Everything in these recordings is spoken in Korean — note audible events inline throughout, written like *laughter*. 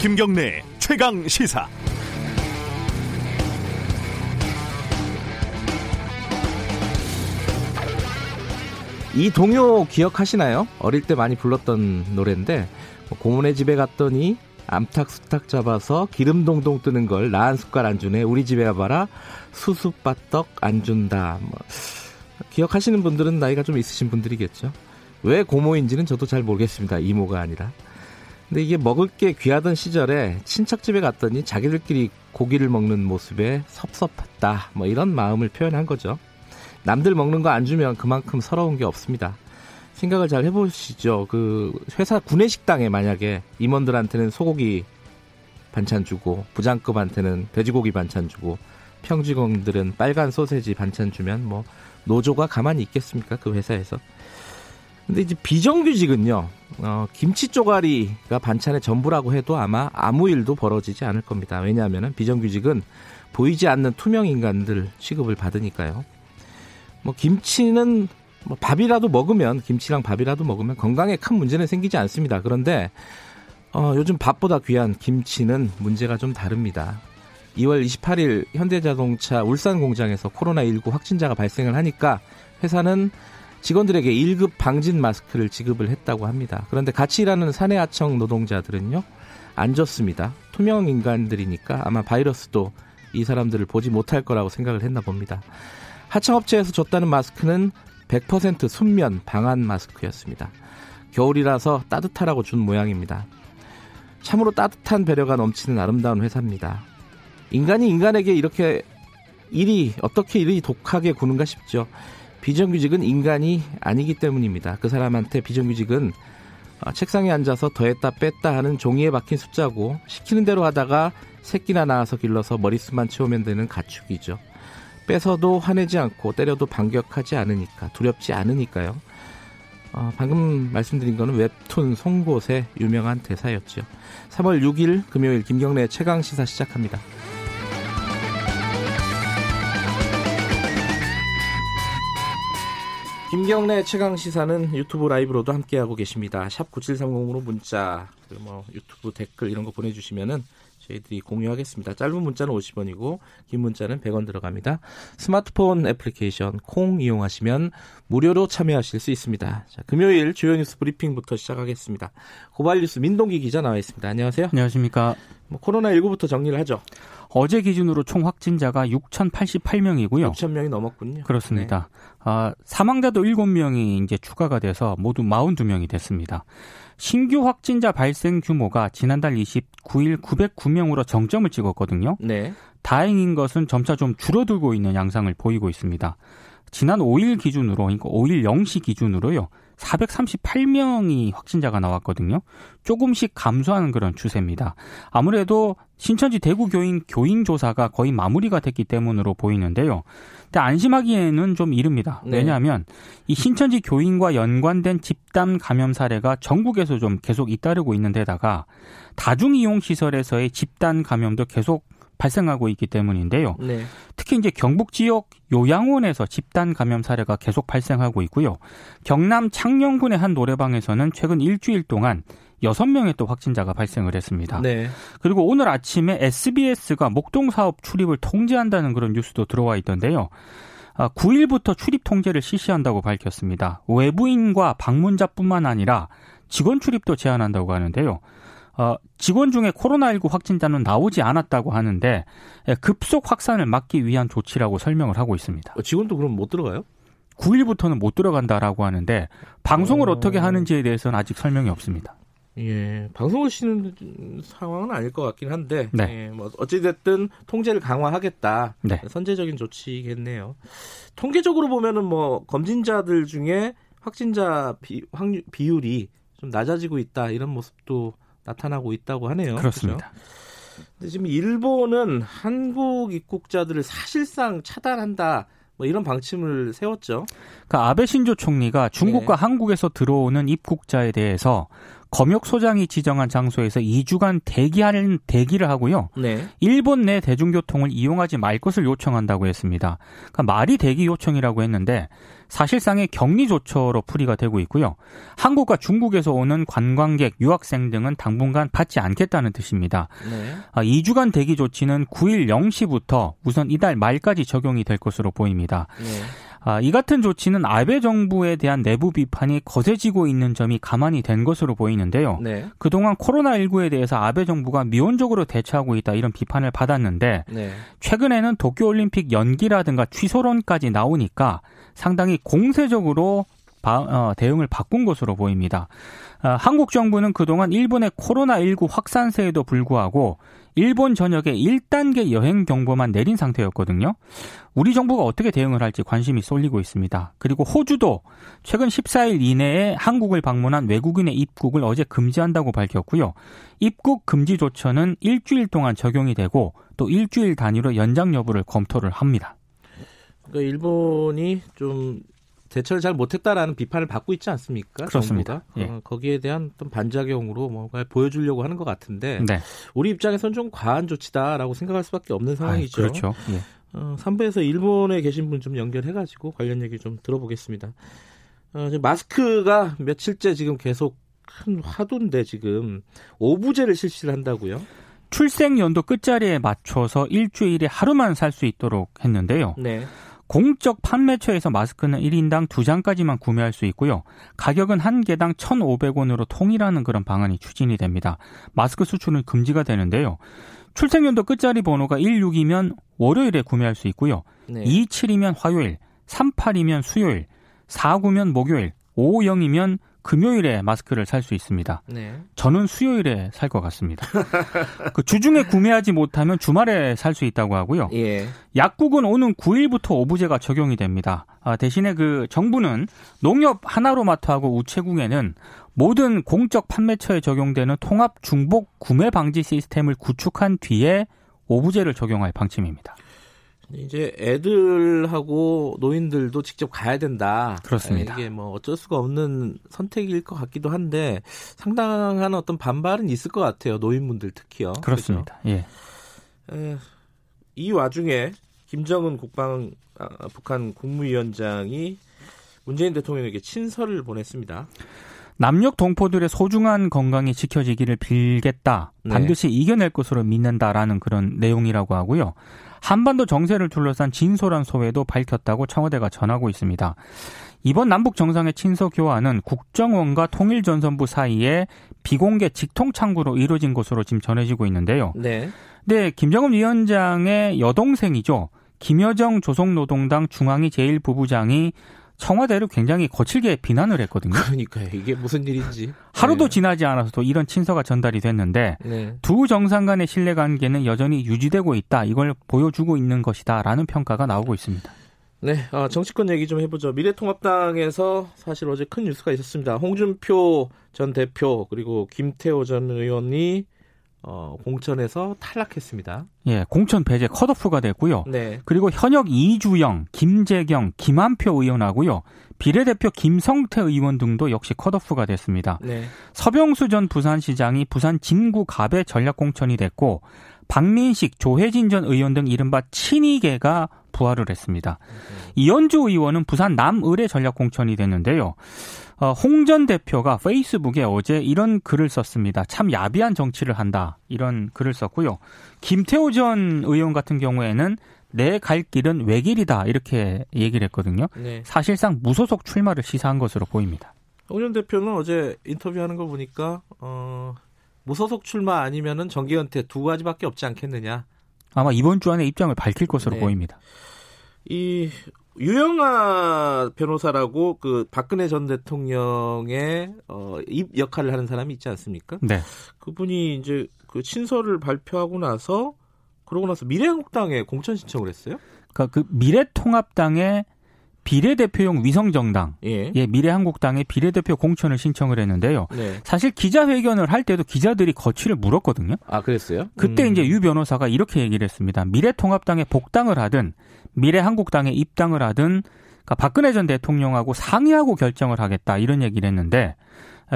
김경래 최강 시사. 이 동요 기억하시나요? 어릴 때 많이 불렀던 노래인데 뭐 고모네 집에 갔더니 암탉 수탉 잡아서 기름 동동 뜨는 걸 나 한 숟갈 안 주네. 우리 집에 가봐라 수수바떡 안 준다. 뭐 기억하시는 분들은 나이가 좀 있으신 분들이겠죠. 왜 고모인지는 저도 잘 모르겠습니다. 이모가 아니라. 근데 이게 먹을 게 귀하던 시절에 친척 집에 갔더니 자기들끼리 고기를 먹는 모습에 섭섭했다. 뭐 이런 마음을 표현한 거죠. 남들 먹는 거 안 주면 그만큼 서러운 게 없습니다. 생각을 잘 해보시죠. 그 회사 구내식당에 만약에 임원들한테는 소고기 반찬 주고 부장급한테는 돼지고기 반찬 주고 평직원들은 빨간 소세지 반찬 주면 뭐 노조가 가만히 있겠습니까? 그 회사에서. 근데 이제 비정규직은요, 어, 김치 쪼가리가 반찬의 전부라고 해도 아마 아무 일도 벌어지지 않을 겁니다. 왜냐하면 비정규직은 보이지 않는 투명 인간들 취급을 받으니까요. 뭐 김치는 뭐 밥이라도 먹으면 김치랑 밥이라도 먹으면 건강에 큰 문제는 생기지 않습니다. 그런데 어, 요즘 밥보다 귀한 김치는 문제가 좀 다릅니다. 2월 28일 현대자동차 울산 공장에서 코로나19 확진자가 발생을 하니까 회사는 직원들에게 1급 방진 마스크를 지급을 했다고 합니다. 그런데 같이 일하는 사내하청 노동자들은요, 안 줬습니다. 투명 인간들이니까 아마 바이러스도 이 사람들을 보지 못할 거라고 생각을 했나 봅니다. 하청업체에서 줬다는 마스크는 100% 순면 방한 마스크였습니다. 겨울이라서 따뜻하라고 준 모양입니다. 참으로 따뜻한 배려가 넘치는 아름다운 회사입니다. 인간이 인간에게 이렇게 일이 어떻게 일이 독하게 구는가 싶죠. 비정규직은 인간이 아니기 때문입니다. 그 사람한테 비정규직은 어, 책상에 앉아서 더했다 뺐다 하는 종이에 박힌 숫자고 시키는 대로 하다가 새끼나 낳아서 길러서 머릿수만 채우면 되는 가축이죠. 뺏어도 화내지 않고 때려도 반격하지 않으니까 두렵지 않으니까요. 어, 방금 말씀드린 거는 웹툰 송곳의 유명한 대사였죠. 3월 6일 금요일 김경래 최강 시사 시작합니다. 김경래 최강 시사는 유튜브 라이브로도 함께하고 계십니다. 샵 9730으로 문자, 뭐 유튜브 댓글 이런 거 보내주시면은 저희들이 공유하겠습니다. 짧은 문자는 50원이고 긴 문자는 100원 들어갑니다. 스마트폰 애플리케이션 콩 이용하시면 무료로 참여하실 수 있습니다. 자, 금요일 주요 뉴스 브리핑부터 시작하겠습니다. 고발 뉴스 민동기 기자 나와 있습니다. 안녕하세요. 안녕하십니까. 뭐 코로나 19부터 정리를 하죠. 어제 기준으로 총 확진자가 6,088명이고요. 6,000명이 넘었군요. 그렇습니다. 네. 아, 사망자도 7명이 이제 추가가 돼서 모두 42명이 됐습니다. 신규 확진자 발생 규모가 지난달 29일 909명으로 정점을 찍었거든요. 네. 다행인 것은 점차 좀 줄어들고 있는 양상을 보이고 있습니다. 지난 5일 기준으로, 그러니까 5일 0시 기준으로요. 438명이 확진자가 나왔거든요. 조금씩 감소하는 그런 추세입니다. 아무래도 신천지 대구 교인 교인 조사가 거의 마무리가 됐기 때문으로 보이는데요. 근데 안심하기에는 좀 이릅니다. 네. 왜냐하면 이 신천지 교인과 연관된 집단 감염 사례가 전국에서 좀 계속 잇따르고 있는 데다가 다중 이용 시설에서의 집단 감염도 계속 발생하고 있기 때문인데요. 네. 특히 이제 경북 지역 요양원에서 집단 감염 사례가 계속 발생하고 있고요. 경남 창녕군의 한 노래방에서는 최근 일주일 동안 여섯 명의 또 확진자가 발생을 했습니다. 네. 그리고 오늘 아침에 SBS가 목동 사업 출입을 통제한다는 그런 뉴스도 들어와 있던데요. 9일부터 아, 출입 통제를 실시한다고 밝혔습니다. 외부인과 방문자뿐만 아니라 직원 출입도 제한한다고 하는데요. 어, 직원 중에 코로나19 확진자는 나오지 않았다고 하는데 예, 급속 확산을 막기 위한 조치라고 설명을 하고 있습니다. 어, 직원도 그럼 못 들어가요? 9일부터는 못 들어간다라고 하는데 방송을 어... 떻게 하는지에 대해서는 아직 설명이 없습니다. 예, 방송을 쉬는 상황은 아닐 것 같긴 한데, 네. 예, 뭐 어찌됐든 통제를 강화하겠다. 네. 선제적인 조치겠네요. 통계적으로 보면은 뭐 검진자들 중에 확진자 비, 확률, 비율이 좀 낮아지고 있다 이런 모습도 나타나고 있다고 하네요. 그렇습니다. 그렇죠? 근데 지금 일본은 한국 입국자들을 사실상 차단한다. 뭐 이런 방침을 세웠죠. 그러니까 아베 신조 총리가 중국과 네. 한국에서 들어오는 입국자에 대해서 검역 소장이 지정한 장소에서 2주간 대기하는 대기를 하고요. 네. 일본 내 대중교통을 이용하지 말 것을 요청한다고 했습니다. 그러니까 말이 대기 요청이라고 했는데 사실상의 격리 조처로 풀이가 되고 있고요. 한국과 중국에서 오는 관광객, 유학생 등은 당분간 받지 않겠다는 뜻입니다. 네. 2주간 아, 대기 조치는 9일 0시부터 우선 이달 말까지 적용이 될 것으로 보입니다. 네. 아, 이 같은 조치는 아베 정부에 대한 내부 비판이 거세지고 있는 점이 가만히 된 것으로 보이는데요. 네. 그동안 코로나19에 대해서 아베 정부가 미온적으로 대처하고 있다 이런 비판을 받았는데 네. 최근에는 도쿄올림픽 연기라든가 취소론까지 나오니까 상당히 공세적으로 바, 어, 대응을 바꾼 것으로 보입니다. 어, 한국 정부는 그동안 일본의 코로나19 확산세에도 불구하고 일본 전역에 1단계 여행 경보만 내린 상태였거든요. 우리 정부가 어떻게 대응을 할지 관심이 쏠리고 있습니다. 그리고 호주도 최근 14일 이내에 한국을 방문한 외국인의 입국을 어제 금지한다고 밝혔고요. 입국 금지 조처는 일주일 동안 적용이 되고 또 일주일 단위로 연장 여부를 검토를 합니다. 그러니까 일본이 좀 대처를 잘 못했다라는 비판을 받고 있지 않습니까? 그렇습니다. 예. 어, 거기에 대한 어떤 반작용으로 뭔가 보여주려고 하는 것 같은데 네. 우리 입장에서는 좀 과한 조치다라고 생각할 수밖에 없는 상황이죠. 아이, 그렇죠. 예. 어, 3부에서 일본에 계신 분 좀 연결해가지고 관련 얘기 좀 들어보겠습니다. 어, 지금 마스크가 며칠째 지금 계속 큰 화두인데 지금 오부제를 실시를 한다고요? 출생 연도 끝자리에 맞춰서 일주일에 하루만 살 수 있도록 했는데요. 네. 공적 판매처에서 마스크는 1인당 2장까지만 구매할 수 있고요. 가격은 한 개당 1,500원으로 통일하는 그런 방안이 추진이 됩니다. 마스크 수출은 금지가 되는데요. 출생연도 끝자리 번호가 16이면 월요일에 구매할 수 있고요. 네. 27이면 화요일, 38이면 수요일, 49면 목요일, 50이면 금요일에 마스크를 살 수 있습니다. 네. 저는 수요일에 살 것 같습니다. *laughs* 그 주중에 구매하지 못하면 주말에 살 수 있다고 하고요. 예. 약국은 오는 9일부터 오부제가 적용이 됩니다. 아, 대신에 그 정부는 농협 하나로마트하고 우체국에는 모든 공적 판매처에 적용되는 통합 중복 구매 방지 시스템을 구축한 뒤에 오부제를 적용할 방침입니다. 이제 애들하고 노인들도 직접 가야 된다. 그렇습니다. 이게 뭐 어쩔 수가 없는 선택일 것 같기도 한데 상당한 어떤 반발은 있을 것 같아요. 노인분들 특히요. 그렇습니다. 예. 그렇죠? 에, 이 와중에 김정은 국방 아, 북한 국무위원장이 문재인 대통령에게 친서를 보냈습니다. 남녘 동포들의 소중한 건강이 지켜지기를 빌겠다. 네. 반드시 이겨낼 것으로 믿는다라는 그런 내용이라고 하고요. 한반도 정세를 둘러싼 진솔한 소회도 밝혔다고 청와대가 전하고 있습니다. 이번 남북 정상의 친서 교환은 국정원과 통일전선부 사이에 비공개 직통 창구로 이루어진 것으로 지금 전해지고 있는데요. 네. 네, 김정은 위원장의 여동생이죠. 김여정 조선노동당 중앙위 제1부부장이 청와대를 굉장히 거칠게 비난을 했거든요. 그러니까요. 이게 무슨 일인지. 하루도 네. 지나지 않아서도 이런 친서가 전달이 됐는데 네. 두 정상 간의 신뢰 관계는 여전히 유지되고 있다. 이걸 보여주고 있는 것이다라는 평가가 나오고 있습니다. 네, 어, 정치권 얘기 좀 해보죠. 미래통합당에서 사실 어제 큰 뉴스가 있었습니다. 홍준표 전 대표 그리고 김태호 전 의원이 어, 공천에서 탈락했습니다. 예, 공천 배제 컷오프가 됐고요. 네, 그리고 현역 이주영, 김재경, 김한표 의원하고요. 비례대표 김성태 의원 등도 역시 컷오프가 됐습니다. 네, 서병수 전 부산시장이 부산 진구 갑에 전략 공천이 됐고 박민식, 조혜진 전 의원 등 이른바 친이계가 부활을 했습니다. 이현주 의원은 부산 남을의 전략 공천이 됐는데요. 어, 홍전 대표가 페이스북에 어제 이런 글을 썼습니다. 참 야비한 정치를 한다. 이런 글을 썼고요. 김태호 전 의원 같은 경우에는 내 갈 길은 외길이다. 이렇게 얘기를 했거든요. 네. 사실상 무소속 출마를 시사한 것으로 보입니다. 홍준 대표는 어제 인터뷰하는 거 보니까 어, 무소속 출마 아니면은 정기 은퇴 두 가지밖에 없지 않겠느냐. 아마 이번 주 안에 입장을 밝힐 것으로 네. 보입니다. 이 유영아 변호사라고 그 박근혜 전 대통령의 어, 입 역할을 하는 사람이 있지 않습니까? 네. 그분이 이제 그 친서를 발표하고 나서 그러고 나서 미래한국당에 공천 신청을 했어요. 그러니까 그 미래통합당의 비례대표용 위성정당, 예. 예, 미래한국당의 비례대표 공천을 신청을 했는데요. 네. 사실 기자회견을 할 때도 기자들이 거취를 물었거든요. 아 그랬어요? 그때 음. 이제 유 변호사가 이렇게 얘기를 했습니다. 미래통합당에 복당을 하든 미래한국당에 입당을 하든 그러니까 박근혜 전 대통령하고 상의하고 결정을 하겠다 이런 얘기를 했는데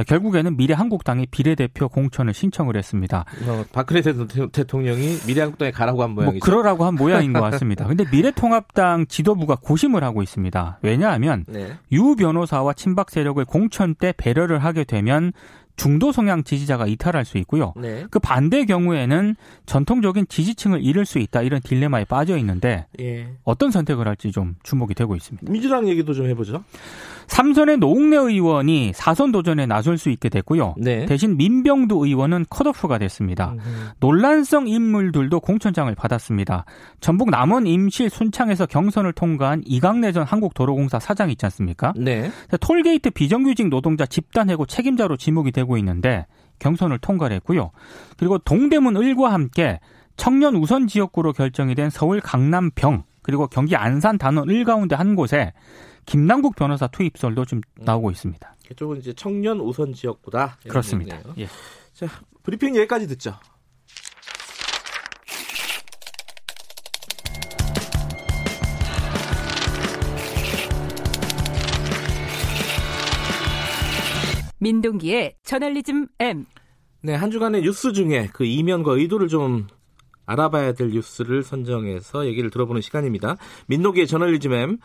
결국에는 미래한국당이 비례대표 공천을 신청을 했습니다. 어, 박근혜 대통령이 미래한국당에 가라고 한뭐 모양이죠. 뭐 그러라고 한 모양인 것 같습니다. 근데 미래통합당 지도부가 고심을 하고 있습니다. 왜냐하면 네. 유 변호사와 친박 세력을 공천 때 배려를 하게 되면 중도 성향 지지자가 이탈할 수 있고요. 네. 그 반대 경우에는 전통적인 지지층을 잃을 수 있다 이런 딜레마에 빠져 있는데 예. 어떤 선택을 할지 좀 주목이 되고 있습니다. 민주당 얘기도 좀 해보죠. 삼선의 노웅래 의원이 사선 도전에 나설 수 있게 됐고요. 네. 대신 민병두 의원은 컷오프가 됐습니다. 음흠. 논란성 인물들도 공천장을 받았습니다. 전북 남원 임실 순창에서 경선을 통과한 이강래 전 한국도로공사 사장 있지 않습니까? 네. 톨게이트 비정규직 노동자 집단 해고 책임자로 지목이 되고 있는데 경선을 통과를 했고요. 그리고 동대문 을과 함께 청년 우선 지역구로 결정이 된 서울 강남 병 그리고 경기 안산 단원 을 가운데 한 곳에 김남국 변호사 투입설도 좀 음. 나오고 있습니다. 이쪽은 이제 청년 우선 지역구다. 그렇습니다. 예. 자, 브리핑 여기까지 듣죠. 민동기의 저널리즘 M. 네, 한 주간의 뉴스 중에 그 이면과 의도를 좀 알아봐야 될 뉴스를 선정해서 얘기를 들어보는 시간입니다. 민동기의 저널리즘 M.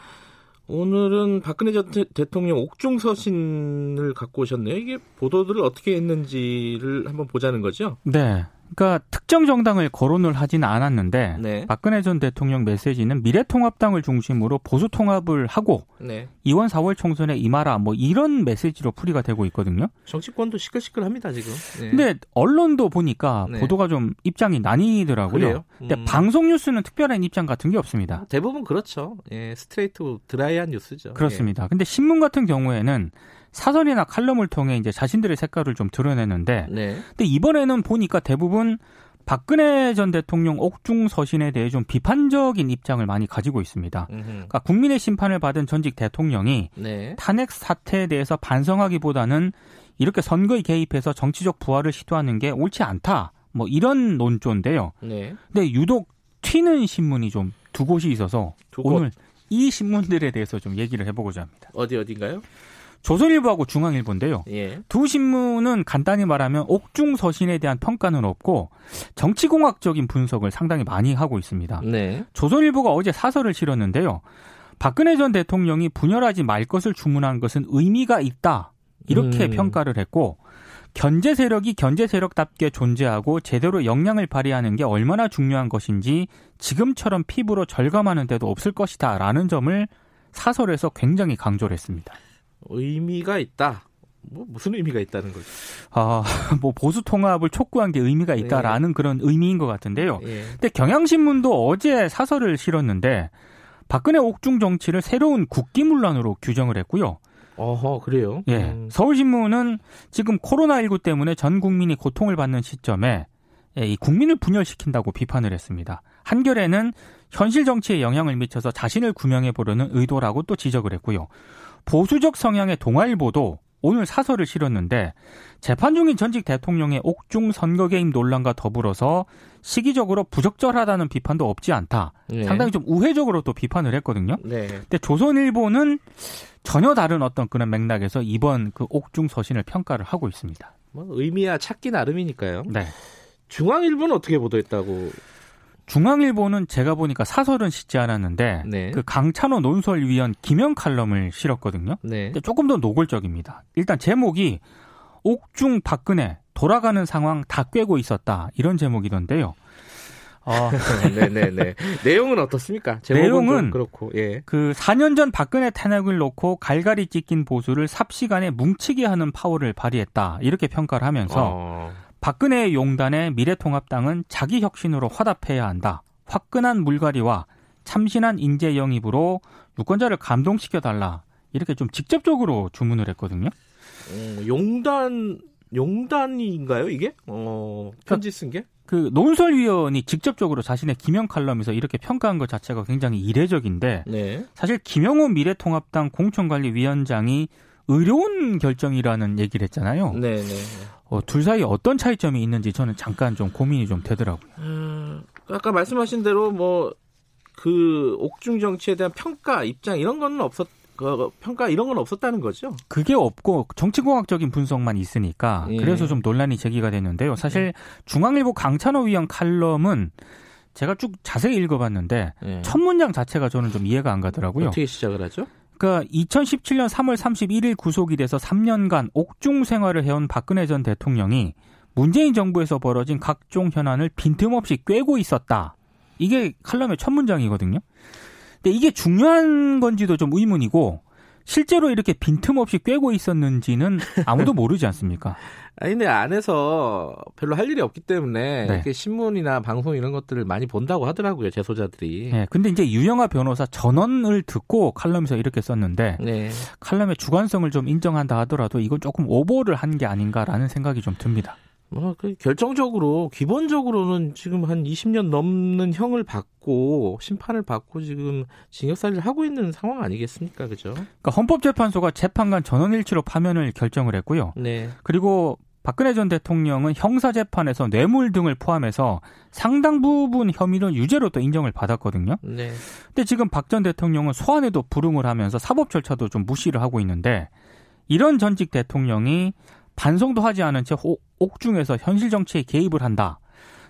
오늘은 박근혜 전 대통령 옥중 서신을 갖고 오셨네요. 이게 보도들을 어떻게 했는지를 한번 보자는 거죠? 네. 그러니까 특정 정당을 거론을 하지는 않았는데 네. 박근혜 전 대통령 메시지는 미래통합당을 중심으로 보수 통합을 하고 네. 이번 4월 총선에 임하라 뭐 이런 메시지로 풀이가 되고 있거든요. 정치권도 시끌시끌합니다 지금. 네. 근데 언론도 보니까 네. 보도가 좀 입장이 나뉘더라고요. 음. 근데 방송 뉴스는 특별한 입장 같은 게 없습니다. 대부분 그렇죠. 예, 스트레이트 드라이한 뉴스죠. 그렇습니다. 예. 근데 신문 같은 경우에는 사설이나 칼럼을 통해 이제 자신들의 색깔을 좀 드러내는데, 네. 근데 이번에는 보니까 대부분 박근혜 전 대통령 옥중 서신에 대해 좀 비판적인 입장을 많이 가지고 있습니다. 그러니까 국민의 심판을 받은 전직 대통령이 네. 탄핵 사태에 대해서 반성하기보다는 이렇게 선거에 개입해서 정치적 부활을 시도하는 게 옳지 않다. 뭐 이런 논조인데요. 네. 근데 유독 튀는 신문이 좀 두 곳이 있어서 오늘 이 신문들에 대해서 좀 얘기를 해보고자 합니다. 어디 어딘가요? 조선일보하고 중앙일보인데요. 예. 두 신문은 간단히 말하면 옥중 서신에 대한 평가는 없고 정치공학적인 분석을 상당히 많이 하고 있습니다. 네. 조선일보가 어제 사설을 실었는데요. 박근혜 전 대통령이 분열하지 말 것을 주문한 것은 의미가 있다. 이렇게 음. 평가를 했고 견제 세력이 견제 세력답게 존재하고 제대로 역량을 발휘하는 게 얼마나 중요한 것인지 지금처럼 피부로 절감하는 데도 없을 것이다라는 점을 사설에서 굉장히 강조를 했습니다. 의미가 있다. 뭐 무슨 의미가 있다는 거죠? 아, *laughs* 뭐 보수 통합을 촉구한 게 의미가 있다라는 네. 그런 의미인 것 같은데요. 네. 근데 경향신문도 어제 사설을 실었는데 박근혜 옥중 정치를 새로운 국기문란으로 규정을 했고요. 어허, 그래요? 예. 음. 서울신문은 지금 코로나19 때문에 전 국민이 고통을 받는 시점에 예, 이 국민을 분열시킨다고 비판을 했습니다. 한겨레는 현실 정치에 영향을 미쳐서 자신을 구명해 보려는 의도라고 또 지적을 했고요. 보수적 성향의 동아일보도 오늘 사설을 실었는데 재판 중인 전직 대통령의 옥중 선거 개입 논란과 더불어서 시기적으로 부적절하다는 비판도 없지 않다. 네. 상당히 좀 우회적으로 또 비판을 했거든요. 네. 근데 조선일보는 전혀 다른 어떤 그런 맥락에서 이번 그 옥중 서신을 평가를 하고 있습니다. 뭐 의미야 찾기 나름이니까요. 네. 중앙일보는 어떻게 보도했다고 중앙일보는 제가 보니까 사설은 싣지 않았는데 네. 그 강찬호 논설위원 김영 칼럼을 실었거든요. 네. 근데 조금 더 노골적입니다. 일단 제목이 옥중 박근혜 돌아가는 상황 다 꿰고 있었다 이런 제목이던데요. 어. *laughs* 네네네. 내용은 어떻습니까? 내용은 그렇고, 예. 그 4년 전 박근혜 탄핵을 놓고 갈갈이 찢긴 보수를 삽시간에 뭉치게 하는 파워를 발휘했다. 이렇게 평가를 하면서 어. 박근혜 용단의 미래통합당은 자기 혁신으로 화답해야 한다. 화끈한 물갈이와 참신한 인재 영입으로 유권자를 감동시켜 달라. 이렇게 좀 직접적으로 주문을 했거든요. 어, 용단 용단인가요 이게? 어, 편지 쓴 게? 그 논설위원이 직접적으로 자신의 김영 칼럼에서 이렇게 평가한 것 자체가 굉장히 이례적인데 네. 사실 김영호 미래통합당 공천관리위원장이 의료원 결정이라는 얘기를 했잖아요. 네, 네. 어, 둘 사이 어떤 차이점이 있는지 저는 잠깐 좀 고민이 좀 되더라고요. 음, 아까 말씀하신 대로 뭐 그 옥중 정치에 대한 평가 입장 이런 거는 없었 그 평가 이런 건 없었다는 거죠? 그게 없고 정치공학적인 분석만 있으니까 예. 그래서 좀 논란이 제기가 됐는데요. 사실 중앙일보 강찬호 위원 칼럼은 제가 쭉 자세히 읽어봤는데 예. 첫 문장 자체가 저는 좀 이해가 안 가더라고요. 어떻게 시작을 하죠? 그러니까 2017년 3월 31일 구속이 돼서 3년간 옥중 생활을 해온 박근혜 전 대통령이 문재인 정부에서 벌어진 각종 현안을 빈틈없이 꿰고 있었다. 이게 칼럼의 첫 문장이거든요. 근데 이게 중요한 건지도 좀 의문이고 실제로 이렇게 빈틈없이 꿰고 있었는지는 아무도 모르지 않습니까? *laughs* 아니 근데 안에서 별로 할 일이 없기 때문에 네. 이렇게 신문이나 방송 이런 것들을 많이 본다고 하더라고요 재소자들이. 예. 근데 이제 유영아 변호사 전언을 듣고 칼럼에서 이렇게 썼는데 네. 칼럼의 주관성을 좀 인정한다 하더라도 이건 조금 오보를 한 게 아닌가라는 생각이 좀 듭니다. 뭐, 그 결정적으로, 기본적으로는 지금 한 20년 넘는 형을 받고, 심판을 받고 지금 징역살이를 하고 있는 상황 아니겠습니까? 그죠? 그러니까 헌법재판소가 재판관 전원일치로 파면을 결정을 했고요. 네. 그리고 박근혜 전 대통령은 형사재판에서 뇌물 등을 포함해서 상당 부분 혐의는 유죄로 또 인정을 받았거든요. 네. 근데 지금 박 전 대통령은 소환에도 불응을 하면서 사법 절차도 좀 무시를 하고 있는데 이런 전직 대통령이 반성도 하지 않은 채 옥- 옥중에서 현실 정치에 개입을 한다.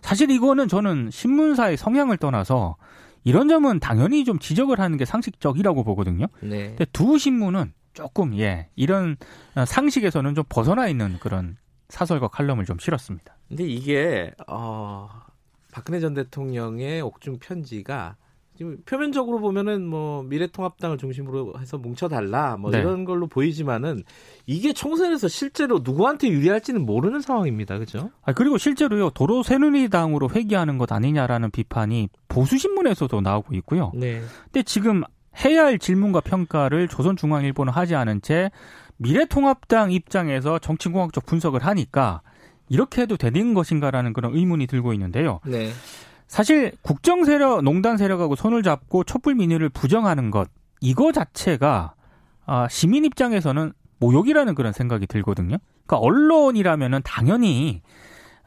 사실 이거는 저는 신문사의 성향을 떠나서 이런 점은 당연히 좀 지적을 하는 게 상식적이라고 보거든요. 네. 근데 두 신문은 조금 예 이런 어, 상식에서는 좀 벗어나 있는 그런 사설과 칼럼을 좀 실었습니다. 근데 이게, 어, 박근혜 전 대통령의 옥중 편지가 지금 표면적으로 보면은 뭐 미래통합당을 중심으로 해서 뭉쳐달라 뭐 네. 이런 걸로 보이지만은 이게 총선에서 실제로 누구한테 유리할지는 모르는 상황입니다. 그죠? 아 그리고 실제로요 도로 새누리당으로 회귀하는 것 아니냐라는 비판이 보수 신문에서도 나오고 있고요. 네. 근데 지금 해야 할 질문과 평가를 조선중앙일보는 하지 않은 채 미래통합당 입장에서 정치공학적 분석을 하니까 이렇게 해도 되는 것인가라는 그런 의문이 들고 있는데요. 네. 사실 국정 세력, 농단 세력하고 손을 잡고 촛불 민의를 부정하는 것 이거 자체가 아, 시민 입장에서는 모욕이라는 그런 생각이 들거든요. 그러니까 언론이라면은 당연히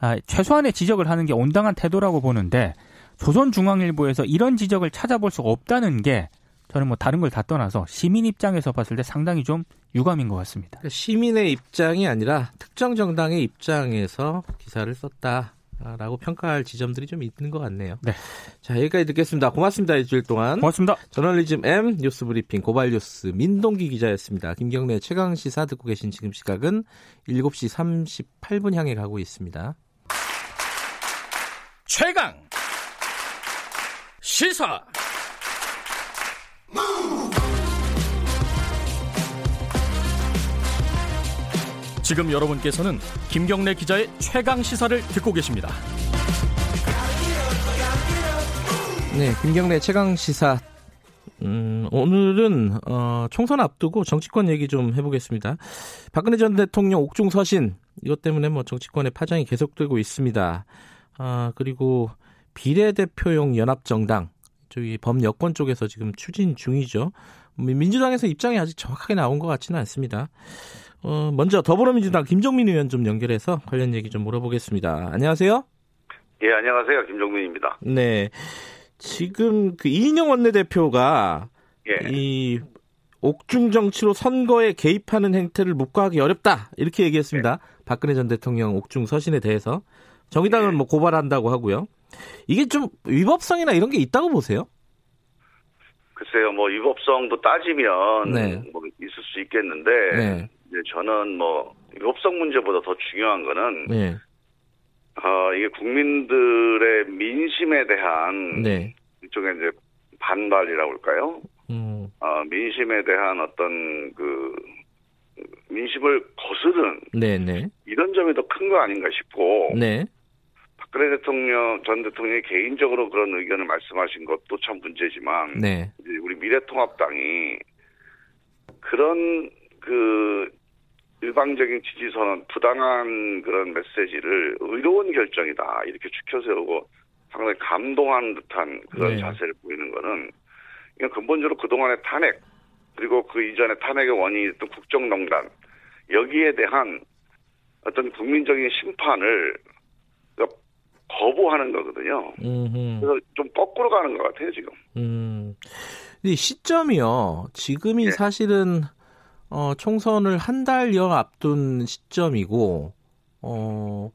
아, 최소한의 지적을 하는 게 온당한 태도라고 보는데 조선중앙일보에서 이런 지적을 찾아볼 수가 없다는 게 저는 뭐 다른 걸 다 떠나서 시민 입장에서 봤을 때 상당히 좀 유감인 것 같습니다. 그러니까 시민의 입장이 아니라 특정 정당의 입장에서 기사를 썼다 라고 평가할 지점들이 좀 있는 것 같네요. 네. 자, 여기까지 듣겠습니다. 고맙습니다. 일주일 동안. 고맙습니다. 저널리즘 M 뉴스 브리핑 고발 뉴스 민동기 기자였습니다. 김경래 최강 시사 듣고 계신 지금 시각은 7시 38분 향해 가고 있습니다. 최강 시사 지금 여러분께서는 김경래 기자의 최강 시사를 듣고 계십니다. 네, 김경래 최강 시사. 음, 오늘은 어, 총선 앞두고 정치권 얘기 좀 해보겠습니다. 박근혜 전 대통령 옥중 서신 이것 때문에 뭐 정치권의 파장이 계속되고 있습니다. 아 그리고 비례대표용 연합정당 저기 범여권 쪽에서 지금 추진 중이죠. 민- 민주당에서 입장이 아직 정확하게 나온 것 같지는 않습니다. 어, 먼저 더불어민주당 김종민 의원 좀 연결해서 관련 얘기 좀 물어보겠습니다. 안녕하세요. 예, 안녕하세요. 김종민입니다. 네. 지금 그 이인영 원내대표가 예. 이 옥중 정치로 선거에 개입하는 행태를 묵과하기 어렵다 이렇게 얘기했습니다. 박근혜 전 대통령 옥중 서신에 대해서 정의당은 예. 뭐 고발한다고 하고요. 이게 좀 위법성이나 이런 게 있다고 보세요? 글쎄요, 뭐 위법성도 따지면 네. 뭐 있을 수 있겠는데 네. 이제 저는 뭐 위법성 문제보다 더 중요한 거는 네. 어, 이게 국민들의 민심에 대한 네. 일종의 이제 반발이라고 할까요? 음. 어, 민심에 대한 어떤 그 민심을 거스른 네, 네. 이런 점이 더 큰 거 아닌가 싶고 네. 박근혜 대통령 전 대통령이 개인적으로 그런 의견을 말씀하신 것도 참 문제지만 네. 우리 미래통합당이 그런 그 일방적인 지지선언, 부당한 그런 메시지를 의로운 결정이다 이렇게 추켜 세우고 상당히 감동한 듯한 그런 네. 자세를 보이는 거는 이건 근본적으로 그동안의 탄핵 그리고 그 이전에 탄핵의 원인이었던 국정농단 여기에 대한 어떤 국민적인 심판을 그러니까 거부하는 거거든요. 음. 그래서 좀 거꾸로 가는 것 같아요 지금. 음. 이 시점이요. 지금이 네. 사실은 어, 총선을 한 달여 앞둔 시점이고 어,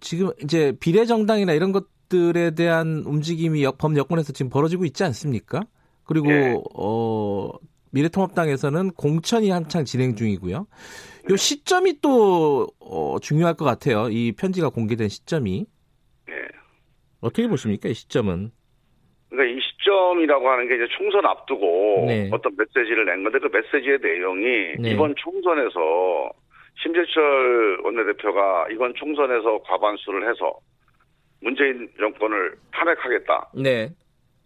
지금 이제 비례정당이나 이런 것들에 대한 움직임이 여- 범 여권에서 지금 벌어지고 있지 않습니까? 그리고 네. 어, 미래통합당에서는 공천이 한창 진행 중이고요. 요 시점이 또 어, 중요할 것 같아요. 이 편지가 공개된 시점이 예. 어떻게 보십니까? 이 시점은? 그러니까 이 시점이라고 하는 게 이제 총선 앞두고 네. 어떤 메시지를 낸 건데 그 메시지의 내용이 네. 이번 총선에서 심재철 원내대표가 이번 총선에서 과반수를 해서 문재인 정권을 탄핵하겠다 네,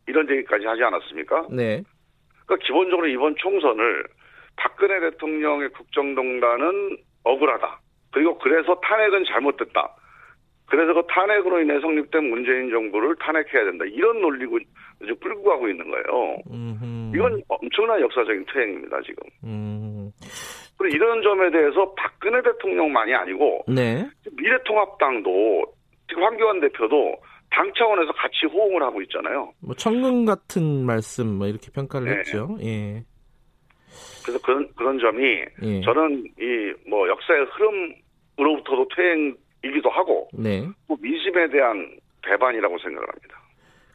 이런 얘기까지 하지 않았습니까? 네, 그러니까 기본적으로 이번 총선을 박근혜 대통령의 국정농단은 억울하다. 그리고 그래서 탄핵은 잘못됐다. 그래서 그 탄핵으로 인해 성립된 문재인 정부를 탄핵해야 된다. 이런 논리고 이제 끌고 가고 있는 거예요. 음흠. 이건 엄청난 역사적인 퇴행입니다, 지금. 음, 그리고 이런 점에 대해서 박근혜 대통령만이 아니고 네, 미래통합당도 지금 황교안 대표도 당 차원에서 같이 호응을 하고 있잖아요. 뭐 천금 같은 말씀 뭐 이렇게 평가를 네. 했죠. 예, 그래서 그런 그런 점이 예, 저는 이 뭐 역사의 흐름으로부터도 퇴행이기도 하고 네. 또 민심에 대한 배반이라고 생각을 합니다.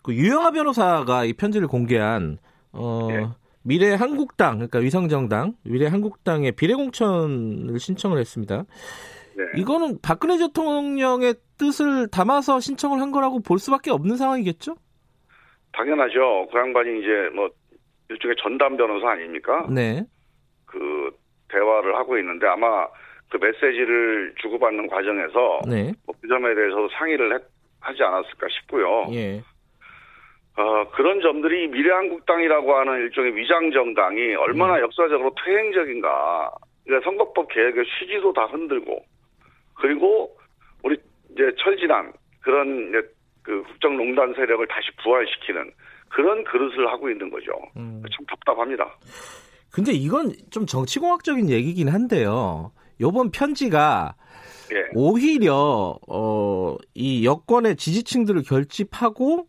그 유영아 변호사가 이 편지를 공개한 어, 예. 미래 한국당 그러니까 위성정당 미래 한국당의 비례공천을 신청을 했습니다. 네. 이거는 박근혜 대통령의 뜻을 담아서 신청을 한 거라고 볼 수밖에 없는 상황이겠죠? 당연하죠. 그 양반이 이제 뭐 일종의 전담 변호사 아닙니까? 네, 그 대화를 하고 있는데 아마 그 메시지를 주고받는 과정에서 네, 뭐 그 점에 대해서 상의를 했- 하지 않았을까 싶고요. 예, 어, 그런 점들이 미래한국당이라고 하는 일종의 위장정당이 얼마나 역사적으로 퇴행적인가. 그러니까 선거법 개혁의 취지도 다 흔들고, 그리고 우리 이제 철진한 그런 이제 그 국정농단 세력을 다시 부활시키는 그런 그릇을 하고 있는 거죠. 음. 참 답답합니다. 근데 이건 좀 정치공학적인 얘기긴 한데요. 요번 편지가 예. 오히려 어, 이 여권의 지지층들을 결집하고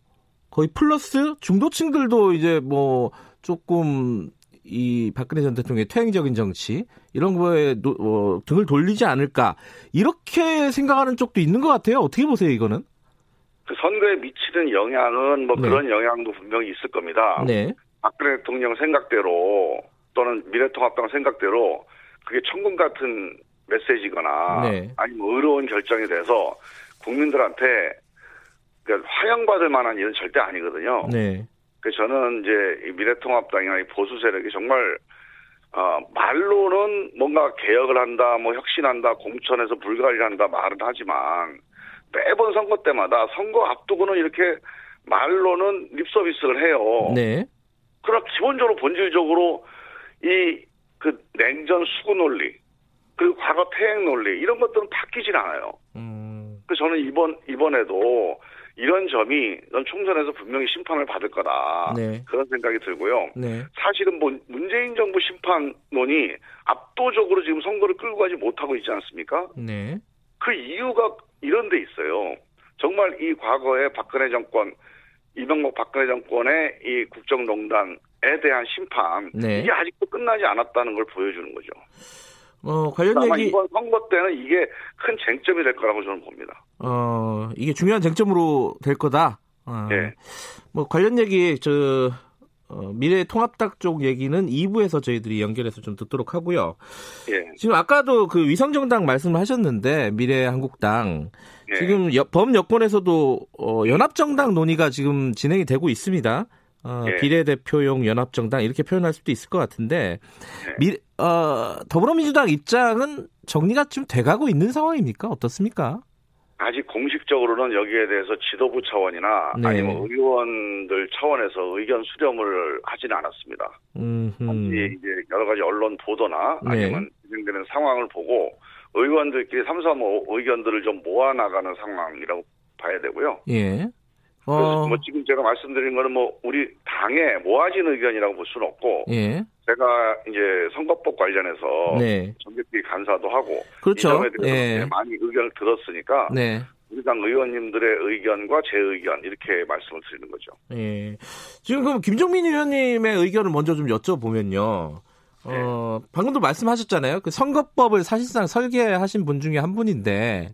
거의 플러스 중도층들도 이제 뭐 조금 이 박근혜 전 대통령의 퇴행적인 정치 이런 거에 노- 어, 등을 돌리지 않을까 이렇게 생각하는 쪽도 있는 것 같아요. 어떻게 보세요 이거는? 그 선거에 미치는 영향은 뭐 네. 그런 영향도 분명히 있을 겁니다. 네, 박근혜 대통령 생각대로 또는 미래통합당 생각대로 그게 천금 같은 메시지거나 네. 아니면 의로운 결정이 돼서 국민들한테 그러니까 환영받을 만한 일은 절대 아니거든요. 네, 그래서 저는 이제 이 미래통합당이나 이 보수 세력이 정말 어, 말로는 뭔가 개혁을 한다, 뭐 혁신한다, 공천에서 불가리를 한다 말은 하지만 매번 선거 때마다 선거 앞두고는 이렇게 말로는 립 서비스를 해요. 네, 그러나 기본적으로 본질적으로 이 그 냉전 수구 논리 그리고 과거 퇴행 논리 이런 것들은 바뀌질 않아요. 음, 그래서 저는 이번 이번에도 이런 점이 넌 총선에서 분명히 심판을 받을 거다 네. 그런 생각이 들고요. 네, 사실은 뭐 문재인 정부 심판론이 압도적으로 지금 선거를 끌고 가지 못하고 있지 않습니까? 네, 그 이유가 이런 데 있어요. 정말 이 과거에 박근혜 정권, 이명박 박근혜 정권의 이 국정농단에 대한 심판, 네. 이게 아직도 끝나지 않았다는 걸 보여주는 거죠. 어 관련 아마 얘기 이번 선거 때는 이게 큰 쟁점이 될 거라고 저는 봅니다. 어 이게 중요한 쟁점으로 될 거다. 어, 예. 뭐 관련 얘기 저 어, 미래 통합당 쪽 얘기는 2부에서 저희들이 연결해서 좀 듣도록 하고요. 예. 지금 아까도 그 위성정당 말씀을 하셨는데 미래 한국당 예. 지금 여- 범 여권에서도 어, 연합정당 논의가 지금 진행이 되고 있습니다. 어, 예. 비례대표용 연합정당 이렇게 표현할 수도 있을 것 같은데 예. 미, 어, 더불어민주당 입장은 정리가 좀 돼가고 있는 상황입니까? 어떻습니까? 아직 공식적으로는 여기에 대해서 지도부 차원이나 네. 아니면 의원들 차원에서 의견 수렴을 하지는 않았습니다. 음, 단지 이제 여러 가지 언론 보도나 네. 아니면 진행되는 상황을 보고 의원들끼리 삼삼오 의견들을 좀 모아 나가는 상황이라고 봐야 되고요. 예. 어, 뭐 지금 제가 말씀드린 거는 뭐 우리 당의 모아진 의견이라고 볼 수는 없고 예. 제가 이제 선거법 관련해서 네. 정기비 간사도 하고 그렇죠. 이 점에 대해서 예. 많이 의견을 들었으니까 네. 우리 당 의원님들의 의견과 제 의견 이렇게 말씀을 드리는 거죠. 예. 지금 그럼 김종민 의원님의 의견을 먼저 좀 여쭤보면요. 어, 방금도 말씀하셨잖아요. 그 선거법을 사실상 설계하신 분 중에 한 분인데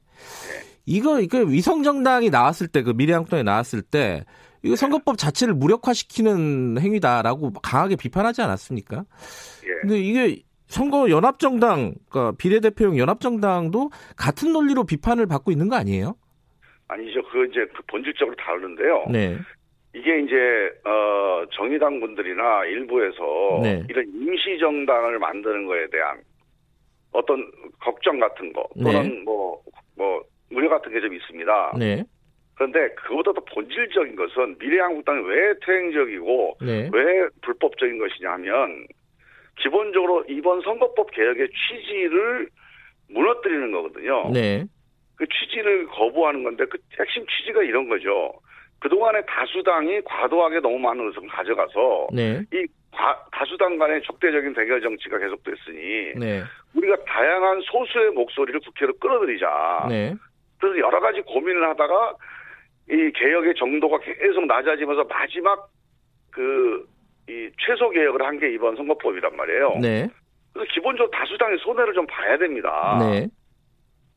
이거 이거 위성 정당이 나왔을 때 그 미래한국당이 나왔을 때 이거 선거법 자체를 무력화시키는 행위다라고 강하게 비판하지 않았습니까? 예. 근데 이게 선거 연합정당, 그러니까 비례대표용 연합정당도 같은 논리로 비판을 받고 있는 거 아니에요? 아니죠. 그 이제 그 본질적으로 다르는데요. 네. 이게 이제 어 정의당 분들이나 일부에서 네. 이런 임시 정당을 만드는 거에 대한 어떤 걱정 같은 거 또는 뭐뭐 우려 같은 게 좀 있습니다. 네. 그런데 그보다 더 본질적인 것은 미래한국당이 왜 퇴행적이고 네. 왜 불법적인 것이냐 하면 기본적으로 이번 선거법 개혁의 취지를 무너뜨리는 거거든요. 네. 그 취지를 거부하는 건데 그 핵심 취지가 이런 거죠. 그동안에 다수당이 과도하게 너무 많은 의석을 가져가서 네. 이 과- 다수당 간의 적대적인 대결 정치가 계속됐으니 네. 우리가 다양한 소수의 목소리를 국회로 끌어들이자. 네. 그래서 여러 가지 고민을 하다가 이 개혁의 정도가 계속 낮아지면서 마지막 그 이 최소 개혁을 한 게 이번 선거법이란 말이에요. 네. 그래서 기본적으로 다수당의 손해를 좀 봐야 됩니다. 네.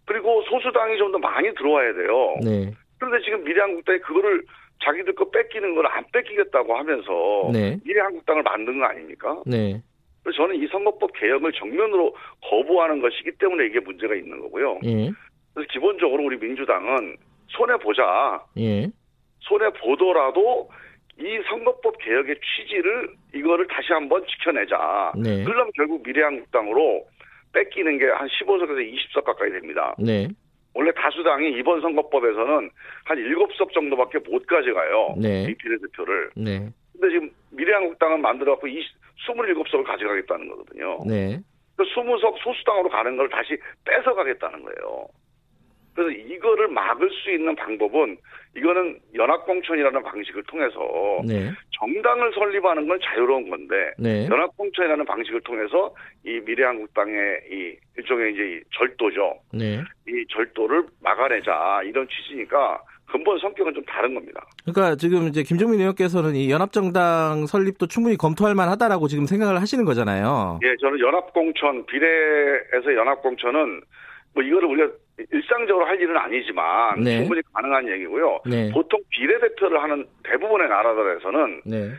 그리고 소수당이 좀 더 많이 들어와야 돼요. 네. 그런데 지금 미래한국당이 그거를 자기들 거 뺏기는 걸 안 뺏기겠다고 하면서 네. 미래한국당을 만든 거 아닙니까? 네. 그래서 저는 이 선거법 개혁을 정면으로 거부하는 것이기 때문에 이게 문제가 있는 거고요. 예. 그래서 기본적으로 우리 민주당은 손해 보자. 예. 손해 보더라도 이 선거법 개혁의 취지를 이거를 다시 한번 지켜내자. 네. 그러려면 결국 미래한국당으로 뺏기는 게 한 15석에서 20석 가까이 됩니다. 네. 원래 다수당이 이번 선거법에서는 한 7석 정도밖에 못 가져가요. 네. 이 비례대표를. 네. 근데 지금 미래한국당은 만들어갖고 20, 27석을 가져가겠다는 거거든요. 네. 그 20석 소수당으로 가는 걸 다시 뺏어가겠다는 거예요. 그래서 이거를 막을 수 있는 방법은 이거는 연합공천이라는 방식을 통해서 네. 정당을 설립하는 건 자유로운 건데 네. 연합공천이라는 방식을 통해서 이 미래한국당의 이 일종의 이제 이 절도죠. 네. 이 절도를 막아내자 이런 취지니까 근본 성격은 좀 다른 겁니다. 그러니까 지금 이제 김종민 의원께서는 이 연합정당 설립도 충분히 검토할 만하다라고 지금 생각을 하시는 거잖아요. 예, 저는 연합공천 비례에서 연합공천은 뭐 이거를 우리가 일상적으로 할 일은 아니지만 네. 충분히 가능한 얘기고요. 네. 보통 비례대표를 하는 대부분의 나라들에서는 네.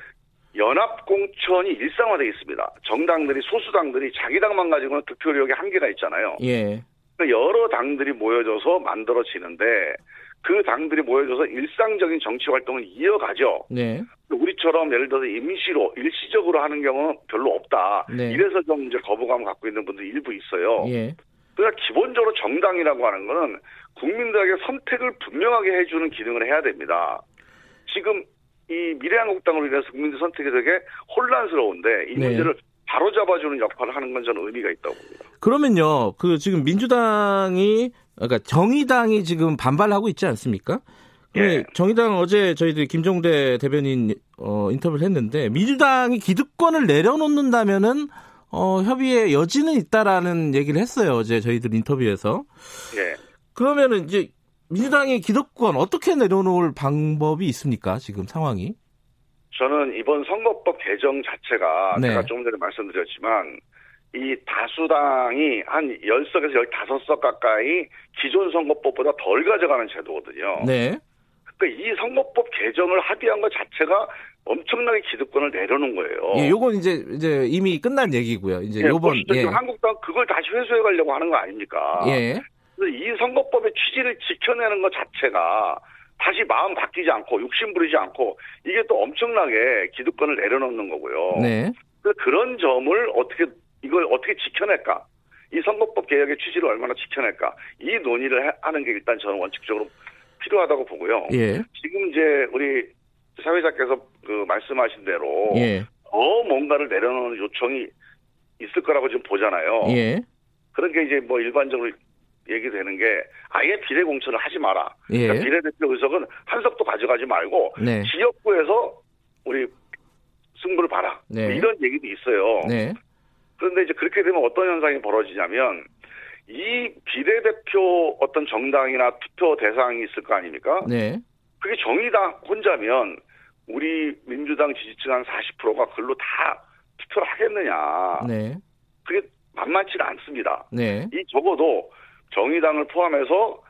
연합 공천이 일상화되어 있습니다. 정당들이 소수당들이 자기 당만 가지고는 득표력에 한계가 있잖아요. 예. 그러니까 여러 당들이 모여져서 만들어지는데 그 당들이 모여져서 일상적인 정치 활동을 이어가죠. 네. 우리처럼 예를 들어서 임시로 일시적으로 하는 경우는 별로 없다. 네. 이래서 좀 이제 거부감을 갖고 있는 분들 일부 있어요. 예. 그러니까 기본적으로 정당이라고 하는 거는 국민들에게 선택을 분명하게 해주는 기능을 해야 됩니다. 지금 이 미래한국당으로 인해서 국민들 선택이 되게 혼란스러운데 이 네. 문제를 바로 잡아주는 역할을 하는 건 저는 의미가 있다고 봅니다. 그러면요. 그 지금 민주당이 그러니까 정의당이 지금 반발하고 있지 않습니까? 예. 네, 정의당 어제 저희들 김종대 대변인 어, 인터뷰를 했는데 민주당이 기득권을 내려놓는다면은 어, 협의의 여지는 있다라는 얘기를 했어요. 어제 저희들 인터뷰에서. 예. 그러면은 이제 민주당의 기득권 어떻게 내려놓을 방법이 있습니까? 지금 상황이? 저는 이번 선거법 개정 자체가 네. 제가 조금 전에 말씀드렸지만 이 다수당이 한 10석에서 15석 가까이 기존 선거법보다 덜 가져가는 제도거든요. 네. 그러니까 이 선거법 개정을 합의한 것 자체가 엄청나게 기득권을 내려놓은 거예요. 예, 요건 이제 이제 이미 끝난 얘기고요. 이제 예, 요번. 예. 한국당 그걸 다시 회수해 가려고 하는 거 아닙니까? 예. 그래서 이 선거법의 취지를 지켜내는 것 자체가 다시 마음 바뀌지 않고 욕심 부리지 않고 이게 또 엄청나게 기득권을 내려놓는 거고요. 네. 그런 점을 어떻게 이걸 어떻게 지켜낼까? 이 선거법 개혁의 취지를 얼마나 지켜낼까? 이 논의를 해- 하는 게 일단 저는 원칙적으로 필요하다고 보고요. 예. 지금 이제 우리 사회자께서 그 말씀하신 대로 예. 더 뭔가를 내려놓는 요청이 있을 거라고 지금 보잖아요. 예. 그런 게 이제 뭐 일반적으로 얘기되는 게 아예 비례 공천을 하지 마라. 예. 그러니까 비례대표 의석은 한 석도 가져가지 말고 네. 지역구에서 우리 승부를 봐라. 네. 뭐 이런 얘기도 있어요. 네. 그런데 이제 그렇게 되면 어떤 현상이 벌어지냐면 이 비례대표 어떤 정당이나 투표 대상이 있을 거 아닙니까? 네. 그게 정의당 혼자면 우리 민주당 지지층 한 40%가 글로 다 투표를 하겠느냐. 네. 그게 만만치가 않습니다. 네. 이 적어도 정의당을 포함해서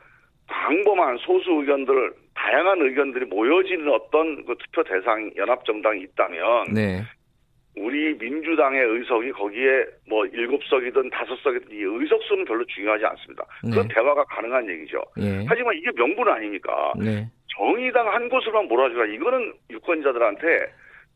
광범한 소수 의견들, 다양한 의견들이 모여지는 어떤 그 투표 대상 연합정당이 있다면 네. 우리 민주당의 의석이 거기에 뭐 일곱 석이든 다섯 석이든 이 의석 수는 별로 중요하지 않습니다. 네. 대화가 가능한 얘기죠. 예. 하지만 이게 명분 아닙니까? 네. 정의당 한 곳으로만 몰아주라. 이거는 유권자들한테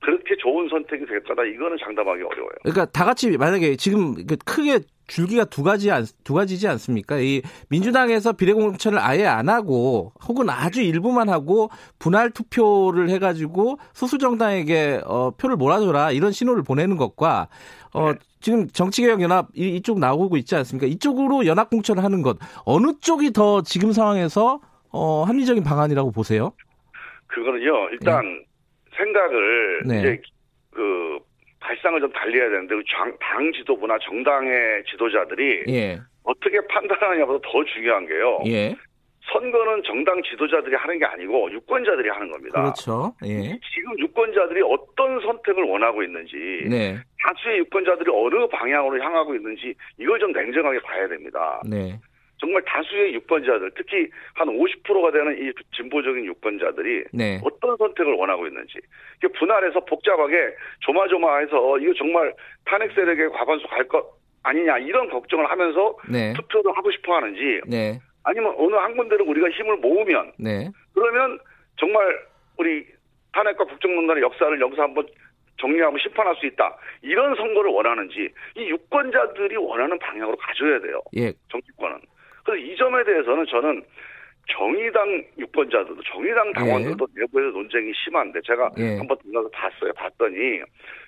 그렇게 좋은 선택이 될 거다. 이거는 장담하기 어려워요. 그러니까 다 같이 만약에 지금 그 크게 줄기가 두 가지 안- 두 가지지 않습니까? 이 민주당에서 비례공천을 아예 안 하고 혹은 아주 일부만 하고 분할 투표를 해가지고 소수 정당에게 어, 표를 몰아줘라 이런 신호를 보내는 것과 어, 네. 지금 정치개혁 연합 이, 이쪽 나오고 있지 않습니까? 이쪽으로 연합 공천을 하는 것 어느 쪽이 더 지금 상황에서 어, 합리적인 방안이라고 보세요? 그거는요. 일단 생각을 네. 이제 그 발상을 좀 달리해야 되는데 그 장- 당 지도부나 정당의 지도자들이 예, 어떻게 판단하냐보다 더 중요한 게요. 예, 선거는 정당 지도자들이 하는 게 아니고 유권자들이 하는 겁니다. 그렇죠. 예, 지금 유권자들이 어떤 선택을 원하고 있는지 네, 다수의 유권자들이 어느 방향으로 향하고 있는지 이걸 좀 냉정하게 봐야 됩니다. 네, 정말 다수의 유권자들, 특히 한 50%가 되는 이 진보적인 유권자들이 네, 어떤 선택을 원하고 있는지 분할해서 복잡하게 조마조마해서 이거 정말 탄핵 세력의 과반수 갈 것 아니냐 이런 걱정을 하면서 네, 투표를 하고 싶어 하는지 네, 아니면 어느 한 군데를 우리가 힘을 모으면 네. 그러면 정말 우리 탄핵과 국정농단의 역사를 여기서 한번 정리하고 심판할 수 있다. 이런 선거를 원하는지 이 유권자들이 원하는 방향으로 가져야 돼요. 예, 정치권은. 그래서 이 점에 대해서는 저는 정의당 유권자들도 정의당 당원들도 내부에서 논쟁이 심한데 제가 예. 한번 들어가서 봤어요. 봤더니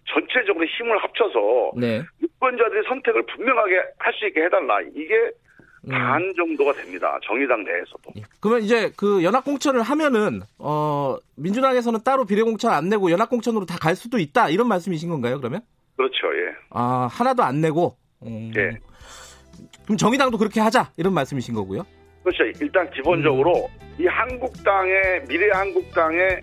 전체적으로 힘을 합쳐서 네. 유권자들이 선택을 분명하게 할 수 있게 해달라. 이게 음. 반 정도가 됩니다. 정의당 내에서도. 예. 그러면 이제 그 연합 공천을 하면은 어 민주당에서는 따로 비례 공천 안 내고 연합 공천으로 다 갈 수도 있다 이런 말씀이신 건가요? 그러면 그렇죠. 예. 아 하나도 안 내고 음, 예. 그럼 정의당도 그렇게 하자 이런 말씀이신 거고요. 그렇죠. 일단 기본적으로 음. 이 한국당의 미래 한국당의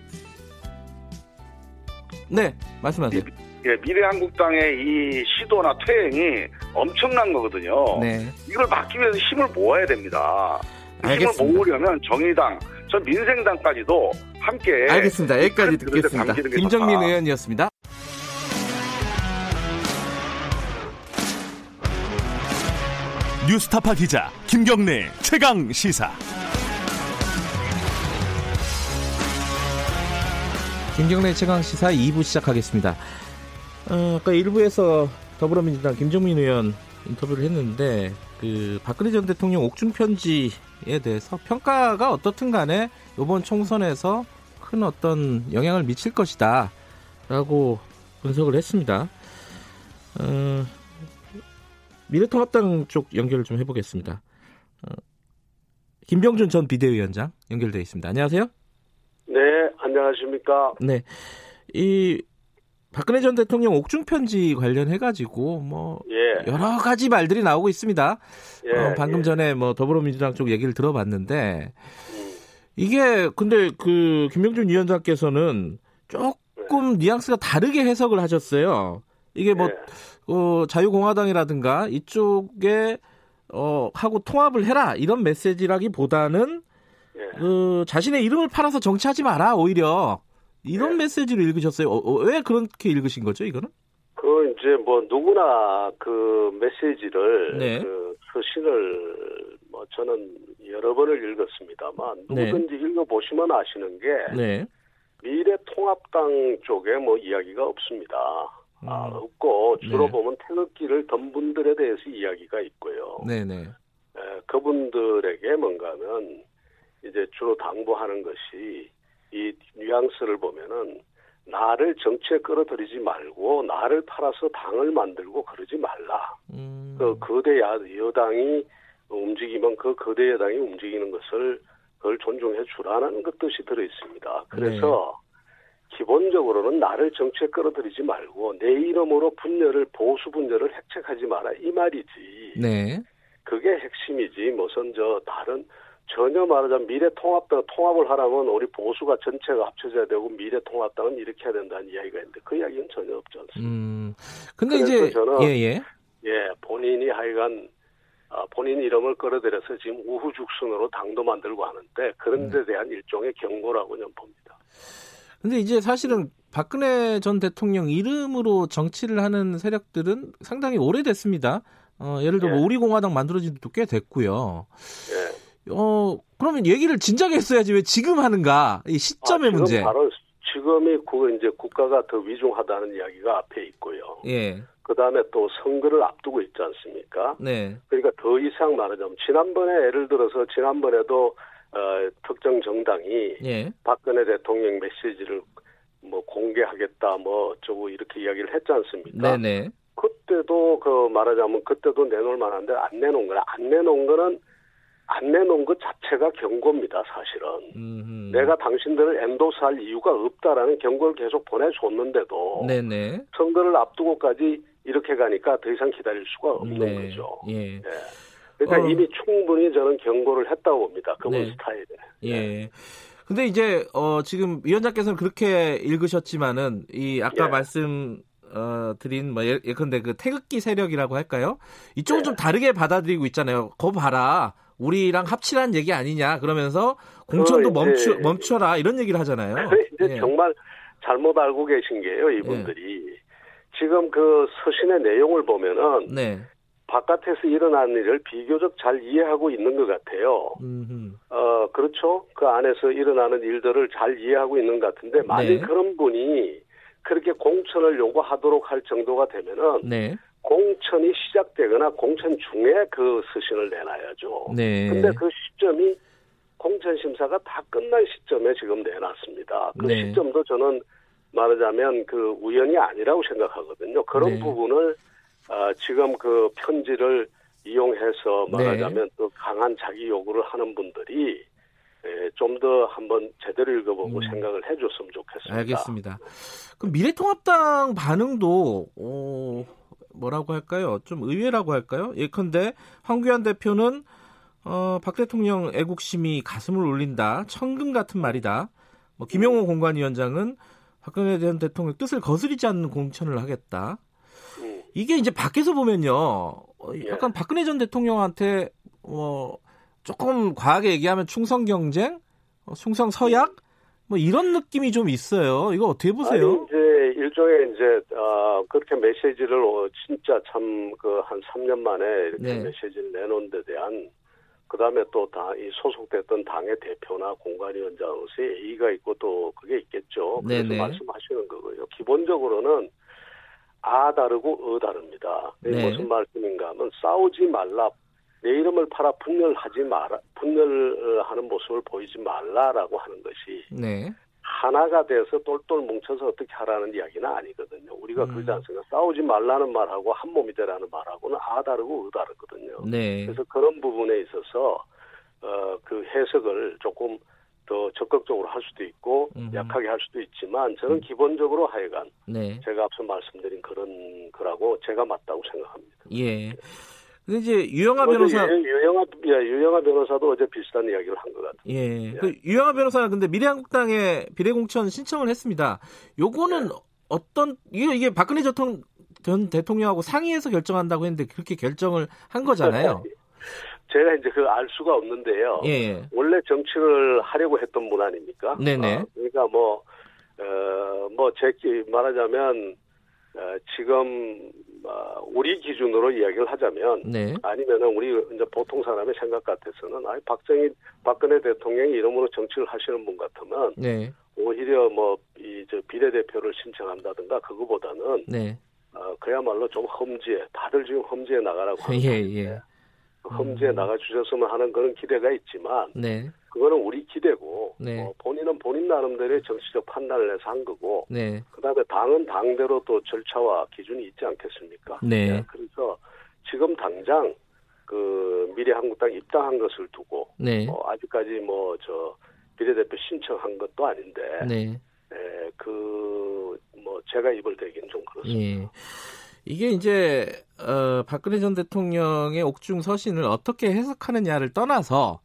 네 말씀하세요. 예, 미래 한국당의 이 시도나 퇴행이 엄청난 거거든요. 네 이걸 막기 위해서 힘을 모아야 됩니다. 그 힘을 알겠습니다. 모으려면 정의당, 전 민생당까지도 함께 알겠습니다. 여기까지 듣겠습니다. 김정민. 의원이었습니다. 뉴스타파 기자 김경래 최강 시사. 김경래 최강 시사 2부 시작하겠습니다. 어, 아까 1부에서 더불어민주당 김정민 의원 인터뷰를 했는데 그 박근혜 전 대통령 옥중 편지에 대해서 평가가 어떻든 간에 이번 총선에서 큰 어떤 영향을 미칠 것이다라고 분석을 했습니다. 어, 미래통합당 쪽 연결을 좀 해보겠습니다. 어, 김병준 전 비대위원장 연결되어 있습니다. 안녕하세요. 네, 안녕하십니까. 네. 이 박근혜 전 대통령 옥중 편지 관련해 가지고 뭐 예, 여러 가지 말들이 나오고 있습니다. 예. 어, 방금 예. 전에 뭐 더불어민주당 쪽 얘기를 들어봤는데 음, 이게 근데 그 김명준 위원장께서는 조금 뉘앙스가 다르게 해석을 하셨어요. 이게 뭐 예. 어, 자유공화당이라든가 이쪽에 어, 하고 통합을 해라 이런 메시지라기보다는 예. 그 자신의 이름을 팔아서 정치하지 마라 오히려 이런 네. 메시지로 읽으셨어요. 어, 어, 왜 그렇게 읽으신 거죠, 이거는? 그 이제 뭐 누구나 그 메시지를 네. 그 서신을 뭐 저는 여러 번을 읽었습니다만 네. 누구든지 읽어보시면 아시는 게 네. 미래 통합당 쪽에 뭐 이야기가 없습니다. 아, 음. 없고 주로 네. 보면 태극기를 던 분들에 대해서 이야기가 있고요. 네네. 에, 그분들에게 뭔가는 이제 주로 당부하는 것이 이 뉘앙스를 보면은 나를 정치에 끌어들이지 말고 나를 팔아서 당을 만들고 그러지 말라. 음. 그 거대 야, 여당이 움직이면 그 거대 여당이 움직이는 것을 그걸 존중해 주라는 그 뜻이 들어 있습니다. 그래서 기본적으로는 나를 정치에 끌어들이지 말고 내 이름으로 분열을 보수 분열을 획책하지 마라 이 말이지. 네. 그게 핵심이지 무슨 저 다른 전혀 말하자면 미래통합당 통합을 하라면 우리 보수가 전체가 합쳐져야 되고 미래통합당은 이렇게 해야 된다는 이야기가 있는데 그 이야기는 전혀 없지 않습니다. 음. 근데 이제 저는 예, 예. 예, 본인이 하여간 아, 본인 이름을 끌어들여서 지금 우후죽순으로 당도 만들고 하는데 그런 데 대한 일종의 경고라고 저는 봅니다. 근데 이제 사실은 박근혜 전 대통령 이름으로 정치를 하는 세력들은 상당히 오래됐습니다. 어, 예를 들어 뭐 예. 우리공화당 만들어진 지도 꽤 됐고요. 예. 어, 그러면 얘기를 진작에 했어야지 왜 지금 하는가? 이 시점의 아, 지금 문제. 바로 지금이 그 이제 국가가 더 위중하다는 이야기가 앞에 있고요. 예. 그 다음에 또 선거를 앞두고 있지 않습니까? 네. 그러니까 더 이상 말하자면 지난번에 예를 들어서 지난번에도 어, 특정 정당이 예. 박근혜 대통령 메시지를 뭐 공개하겠다 뭐 어쩌고 이렇게 이야기를 했지 않습니까? 네네. 그때도 그 말하자면 그때도 내놓을 만한데 안 내놓은 거야. 안 내놓은 거는 안 내놓은 것 자체가 경고입니다, 사실은. 음. 내가 당신들을 엔도스할 이유가 없다라는 경고를 계속 보내줬는데도 네네. 선거를 앞두고까지 이렇게 가니까 더 이상 기다릴 수가 없는 네. 거죠. 예. 예. 그러니까 어. 이미 충분히 저는 경고를 했다고 봅니다. 그분 네. 스타일에. 예. 근데 이제 어 지금 위원장께서는 그렇게 읽으셨지만은 이 아까 예. 말씀 어 드린 뭐 예- 예컨대 그 태극기 세력이라고 할까요? 이쪽은 네. 좀 다르게 받아들이고 있잖아요. 거 봐라. 우리랑 합치란 얘기 아니냐 그러면서 공천도 이제- 멈추 멈춰라 이런 얘기를 하잖아요. *laughs* 이제 예. 정말 잘못 알고 계신 게요, 이분들이. 지금 그 서신의 내용을 보면은 네. 바깥에서 일어난 일을 비교적 잘 이해하고 있는 것 같아요. 음. 어, 그렇죠. 그 안에서 일어나는 일들을 잘 이해하고 있는 것 같은데, 만약 네. 그런 분이 그렇게 공천을 요구하도록 할 정도가 되면은, 네. 공천이 시작되거나 공천 중에 그 서신을 내놔야죠. 네. 근데 그 시점이 공천 심사가 다 끝난 시점에 지금 내놨습니다. 그 네. 시점도 저는 말하자면 그 우연이 아니라고 생각하거든요. 그런 네. 부분을 아, 지금 그 편지를 이용해서 네. 말하자면 또 강한 자기 요구를 하는 분들이 좀 더 한번 제대로 읽어보고 음. 생각을 해줬으면 좋겠습니다. 알겠습니다. 그럼 미래통합당 반응도 어, 뭐라고 할까요? 좀 의외라고 할까요? 예컨대 황교안 대표는 어, 박 대통령 애국심이 가슴을 울린다. 천금 같은 말이다. 뭐 김용호 공관위원장은 박근혜 전 대통령 뜻을 거스르지 않는 공천을 하겠다. 음. 이게 이제 밖에서 보면요. 어, 예. 약간 박근혜 전 대통령한테 어, 조금 과하게 얘기하면 충성 경쟁, 어, 충성 서약 뭐 이런 느낌이 좀 있어요. 이거 어떻게 보세요? 아니, 이제 일종의 이제 어, 그렇게 메시지를 어, 진짜 참 그 한 3년 만에 이렇게 네. 메시지를 내놓은 데 대한 그다음에 또 다 이 소속됐던 당의 대표나 공관위원장으로서의 예의가 있고 또 그게 있겠죠. 그래서 네네. 말씀하시는 거고요. 기본적으로는 아 다르고 어 다릅니다. 이게 네. 무슨 말씀인가 하면 싸우지 말라. 내 이름을 팔아 분열하지 마라. 분열하는 모습을 보이지 말라라고 하는 것이 네. 하나가 돼서 똘똘 뭉쳐서 어떻게 하라는 이야기는 아니거든요. 우리가 음. 그러지 않습니까? 싸우지 말라는 말하고 한 몸이 되라는 말하고는 아 다르고 의 다르거든요. 네. 그래서 그런 부분에 있어서 어, 그 해석을 조금 더 적극적으로 할 수도 있고 음흠. 약하게 할 수도 있지만 저는 기본적으로 하여간 네. 제가 앞서 말씀드린 그런 거라고 제가 맞다고 생각합니다. 예. 근데 이제 유영아 어제 변호사 유- 유영아 예, 유영아 변호사도 어제 비슷한 이야기를 한 것 같아요. 예. 그 유영아 변호사는 근데 미래한국당에 비례공천 신청을 했습니다. 요거는 어떤 이게 이게 박근혜 전 대통령하고 상의해서 결정한다고 했는데 그렇게 결정을 한 거잖아요. *laughs* 제가 이제 그 알 수가 없는데요. 예. 원래 정치를 하려고 했던 분 아닙니까? 네네. 어, 그러니까 뭐, 어, 뭐, 제, 말하자면, 어, 지금, 어, 우리 기준으로 이야기를 하자면, 네. 아니면은 우리 이제 보통 사람의 생각 같아서는, 아니, 박정희, 박근혜 대통령이 이름으로 정치를 하시는 분 같으면, 네. 오히려 뭐, 이, 저, 비례대표를 신청한다든가, 그거보다는, 네. 어, 그야말로 좀 험지에, 다들 지금 험지에 나가라고 하는 *laughs* 예, 예. 험지에 나가주셨으면 하는 그런 기대가 있지만, 네. 그거는 우리 기대고 네. 어, 본인은 본인 나름대로의 정치적 판단을 해서 한 거고 네. 그다음에 당은 당대로 또 절차와 기준이 있지 않겠습니까? 네. 그래서 지금 당장 그 미래한국당 입당한 것을 두고 네. 어, 아직까지 뭐 저 비례대표 신청한 것도 아닌데 네. 그뭐 제가 입을 대긴 좀 그렇습니다. 예. 이게 이제 어, 박근혜 전 대통령의 옥중 서신을 어떻게 해석하느냐를 떠나서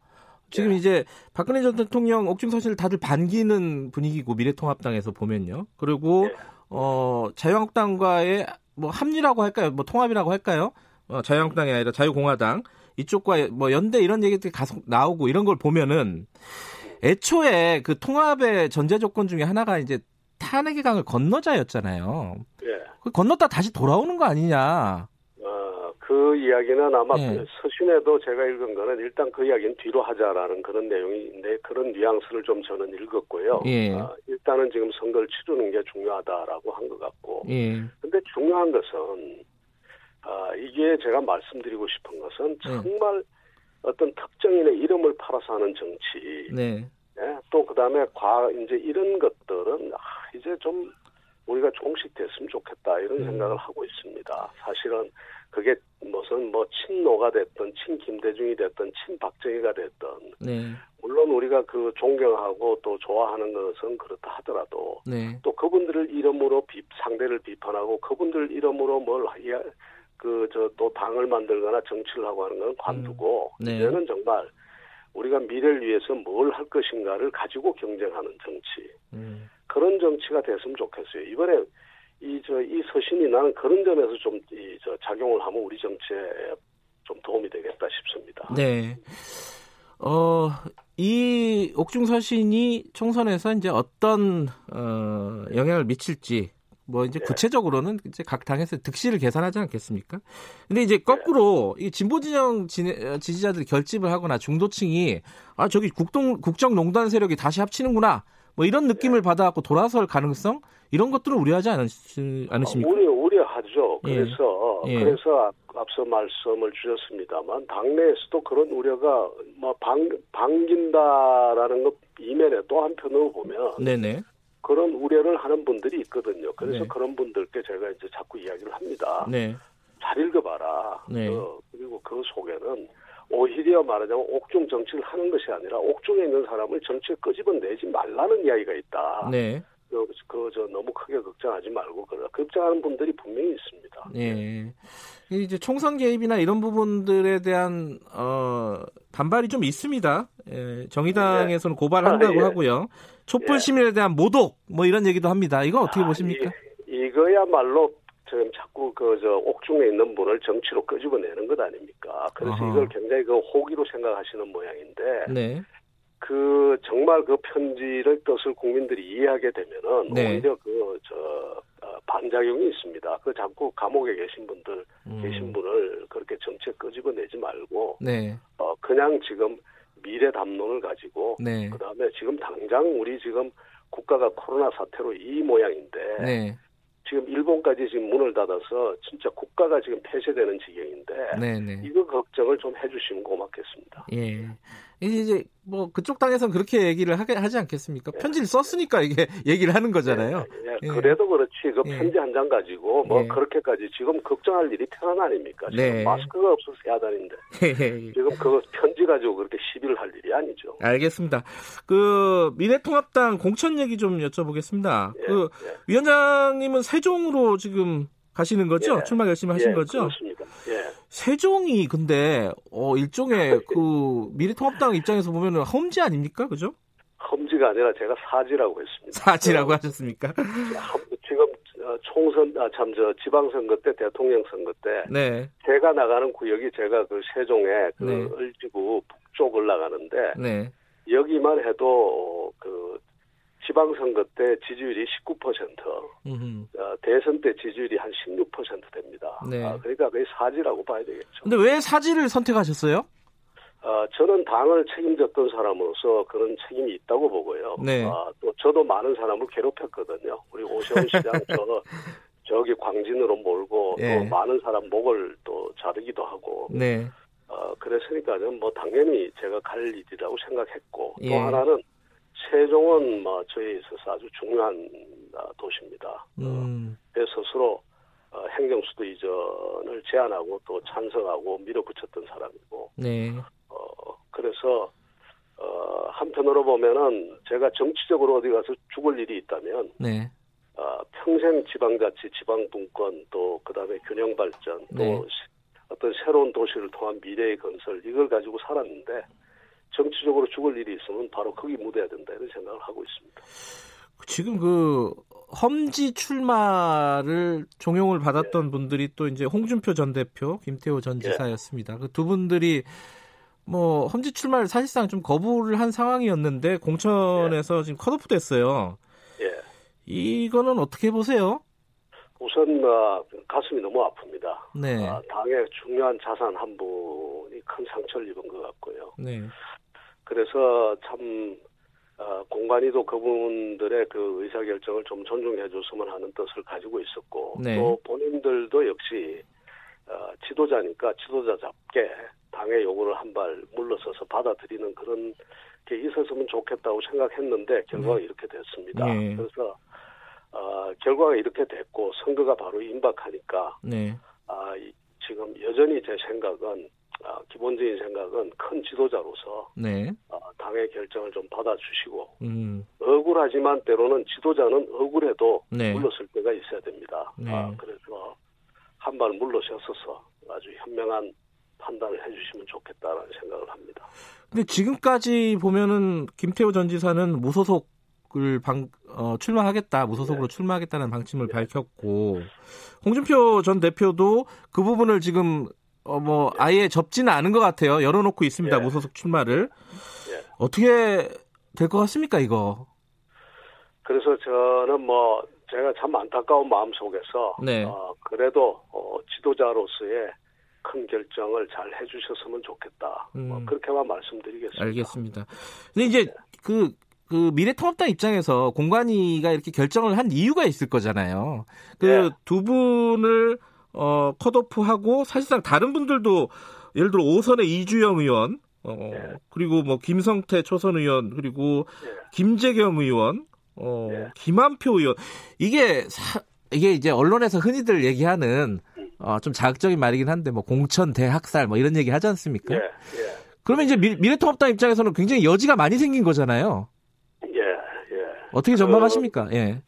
지금 네. 이제 박근혜 전 대통령 옥중 서신을 다들 반기는 분위기고 미래통합당에서 보면요. 그리고 네. 어, 자유한국당과의 뭐 합리라고 할까요? 뭐 통합이라고 할까요? 어, 자유한국당이 아니라 자유공화당 이쪽과 뭐 연대 이런 얘기들이 계속 나오고 이런 걸 보면은 애초에 그 통합의 전제 조건 중에 하나가 이제 탄핵의 강을 건너자였잖아요. 예. 그 건넜다 다시 돌아오는 거 아니냐. 어, 그 이야기는 아마 예. 서신에도 제가 읽은 거는 일단 그 이야기는 뒤로 하자라는 그런 내용인데 그런 뉘앙스를 좀 저는 읽었고요. 예. 어, 일단은 지금 선거를 치르는 게 중요하다라고 한 것 같고. 예. 근데 중요한 것은 아, 이게 제가 말씀드리고 싶은 것은 네. 정말 네. 어떤 특정인의 이름을 팔아서 하는 정치. 네. 네? 또 그다음에 과 이제 이런 것들은 아, 이제 좀 우리가 종식됐으면 좋겠다 이런 음. 생각을 하고 있습니다. 사실은 그게 무슨 뭐 친노가 됐던 친김대중이 됐던 친박정희가 됐던 네. 물론 우리가 그 존경하고 또 좋아하는 것은 그렇다 하더라도 네. 또 그분들을 이름으로 비, 상대를 비판하고 그분들 이름으로 뭘 그 저 또 당을 만들거나 정치를 하고 하는 건 관두고 음. 네. 이제는 정말 우리가 미래를 위해서 뭘 할 것인가를 가지고 경쟁하는 정치 음. 그런 정치가 됐으면 좋겠어요. 이번에 이저이 서신이 나는 그런 점에서 좀 이 저 작용을 하면 우리 정치에 좀 도움이 되겠다 싶습니다. 네. 어, 이 옥중 서신이 총선에서 이제 어떤 어, 영향을 미칠지 뭐 이제 네. 구체적으로는 이제 각 당에서 득실을 계산하지 않겠습니까? 근데 이제 거꾸로 이 진보 진영 지지자들 결집을 하거나 중도층이 아 저기 국동 국정농단 세력이 다시 합치는구나 뭐 이런 느낌을 네. 받아갖고 돌아설 가능성 이런 것들은 우려하지 않으시, 않으십니까? 우려 우려하죠. 예. 그래서 예. 그래서 앞서 말씀을 주셨습니다만 당내에서도 그런 우려가 뭐 방, 반긴다라는 것 이면에 또 한편으로 보면 네네. 그런 우려를 하는 분들이 있거든요. 그래서 네. 그런 분들께 제가 이제 자꾸 이야기를 합니다. 네. 잘 읽어봐라. 네. 어, 그리고 그 속에는 오히려 말하자면 옥중 정치를 하는 것이 아니라 옥중에 있는 사람을 정치에 끄집어내지 말라는 이야기가 있다. 네. 그, 그, 저, 너무 크게 걱정하지 말고, 그러 걱정하는 분들이 분명히 있습니다. 예. 이제 총선 개입이나 이런 부분들에 대한, 어, 반발이 좀 있습니다. 예, 정의당에서는 네. 고발한다고 아, 예. 하고요. 촛불 예. 시민에 대한 모독, 뭐 이런 얘기도 합니다. 이건 어떻게 아, 보십니까? 이, 이거야말로 지금 자꾸 그, 저, 옥중에 있는 분을 정치로 끄집어내는 것 아닙니까? 그래서 어허. 이걸 굉장히 그 호기로 생각하시는 모양인데. 네. 그 정말 그 편지를 뜻을 국민들이 이해하게 되면은 네. 오히려 그저 어, 반작용이 있습니다. 그 자꾸 감옥에 계신 분들 음. 계신 분을 그렇게 정책 끄집어내지 말고 네. 어 그냥 지금 미래 담론을 가지고 네. 그다음에 지금 당장 우리 지금 국가가 코로나 사태로 이 모양인데 네. 지금 일본까지 지금 문을 닫아서 진짜 국가가 지금 폐쇄되는 지경인데 네네. 네. 이거 걱정을 좀 해주시면 고맙겠습니다. 예. 이제 뭐 그쪽 당에서는 그렇게 얘기를 하게 하지 않겠습니까? 예. 편지를 썼으니까 이게 *laughs* 얘기를 하는 거잖아요. 예. 예. 예. 그래도 그렇지 그 예. 편지 한 장 가지고 뭐 예. 그렇게까지 지금 걱정할 일이 태어난 아닙니까? 지금 네. 마스크가 없어서 되는데 *laughs* 지금 그 편지 가지고 그렇게 시비를 할 일이 아니죠. 알겠습니다. 그 미래통합당 공천 얘기 좀 여쭤보겠습니다. 그 위원장님은 세종으로 지금 가시는 거죠? 출마 열심히 하신 거죠? 그렇습니다. 예. 세종이 근데 어 일종의 *laughs* 그 미래통합당 입장에서 보면은 험지 아닙니까, 그죠? 험지가 아니라 제가 사지라고 했습니다. 사지라고 하셨습니까? 지금 어, 총선 아 참 저 지방선거 때 대통령 선거 때 네. 제가 나가는 구역이 제가 그 세종에 그 네. 을지구 북쪽을 나가는데 네. 여기만 해도 그 지방선거 때 지지율이 19%, 어, 대선 때 지지율이 한 16% 됩니다. 네. 아, 그러니까 거의 사지라고 봐야 되겠죠. 근데 왜 사지를 선택하셨어요? 어, 저는 당을 책임졌던 사람으로서 그런 책임이 있다고 보고요. 네. 어, 또 저도 많은 사람을 괴롭혔거든요. 우리 오세훈 시장 저 *laughs* 저기 광진으로 몰고 네. 또 많은 사람 목을 또 자르기도 하고. 네. 어, 그랬으니까는 뭐 당연히 제가 갈 일이라고 생각했고 또 예. 하나는 세종은 뭐 저희에 있어서 아주 중요한 아, 도시입니다. 어, 음. 어, 스스로 어, 행정수도 이전을 제안하고 또 찬성하고 밀어붙였던 사람이고. 네. 어, 그래서 어, 한편으로 보면은 제가 정치적으로 어디 가서 죽을 일이 있다면 네. 어, 평생 지방자치, 지방분권 또 그다음에 균형 발전 또 네. 어떤 새로운 도시를 통한 미래의 건설 이걸 가지고 살았는데 정치적으로 죽을 일이 있으면 바로 거기 묻어야 된다 이런 생각을 하고 있습니다. 지금 그 험지 출마를 종용을 받았던 분들이 또 이제 홍준표 전 대표, 김태호 전 예. 지사였습니다. 그두 분들이 뭐 험지 출마를 사실상 좀 거부를 한 상황이었는데 공천에서 지금 컷오프 됐어요. 예. 이거는 어떻게 보세요? 우선 어, 가슴이 너무 아픕니다. 네. 아, 당의 중요한 자산 한 분이 큰 상처를 입은 것 같고요. 네. 그래서 참 어, 공관위도 그분들의 그 의사결정을 좀 존중해 줬으면 하는 뜻을 가지고 있었고 네. 또 본인들도 역시 어, 지도자니까 지도자답게 당의 요구를 한 발 물러서서 받아들이는 그런 게 있었으면 좋겠다고 생각했는데 결과가 이렇게 됐습니다. 네. 그래서 어, 결과가 이렇게 됐고 선거가 바로 임박하니까 네. 아, 이- 지금 여전히 제 생각은 아, 기본적인 생각은 큰 지도자로서 네. 어, 당의 결정을 좀 받아주시고 음. 억울하지만 때로는 지도자는 억울해도 네. 물러설 때가 있어야 됩니다. 네. 아, 그래서 한 발 물러서셔서 아주 현명한 판단을 해주시면 좋겠다라는 생각을 합니다. 근데 지금까지 보면은 김태호 전 지사는 무소속을 방, 어, 출마하겠다, 무소속으로 네. 출마하겠다는 방침을 밝혔고, 홍준표 전 대표도 그 부분을 지금, 어, 뭐, 아예 접지는 않은 것 같아요. 열어놓고 있습니다, 예. 무소속 출마를. 예. 어떻게 될 것 같습니까, 이거? 그래서 저는 뭐 제가 참 안타까운 마음 속에서 네. 어, 그래도 어, 지도자로서의 큰 결정을 잘 해주셨으면 좋겠다. 뭐 음. 그렇게만 말씀드리겠습니다. 알겠습니다. 근데 이제 그, 그 미래통합당 입장에서 공관위가 이렇게 결정을 한 이유가 있을 거잖아요. 그 네. 두 분을 어 컷오프하고 사실상 다른 분들도 예를 들어 오선의 이주영 의원 어 네. 그리고 뭐 김성태 초선 의원 그리고 예. 김재겸 의원 어 네. 김한표 의원 이게 사, 이게 이제 언론에서 흔히들 얘기하는 어, 좀 자극적인 말이긴 한데 뭐 공천 대학살 뭐 이런 얘기 하지 않습니까? 예, 예, 그러면 이제 미, 미래통합당 입장에서는 굉장히 여지가 많이 생긴 거잖아요. 예, 예. 어떻게 전망하십니까? 예.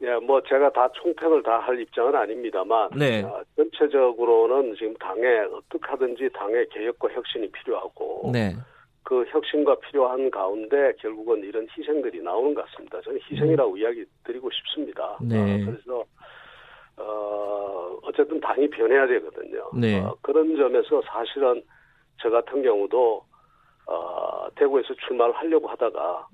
예, 뭐 제가 다 총평을 다 할 입장은 아닙니다만 네. 어, 전체적으로는 지금 당에 어떻게 하든지 당의 개혁과 혁신이 필요하고 네. 그 혁신과 필요한 가운데 결국은 이런 희생들이 나오는 것 같습니다. 저는 희생이라고 이야기 드리고 싶습니다. 음. 네. 어, 그래서 어, 어쨌든 당이 변해야 되거든요. 네. 어, 그런 점에서 사실은 저 같은 경우도 어, 대구에서 출마를 하려고 하다가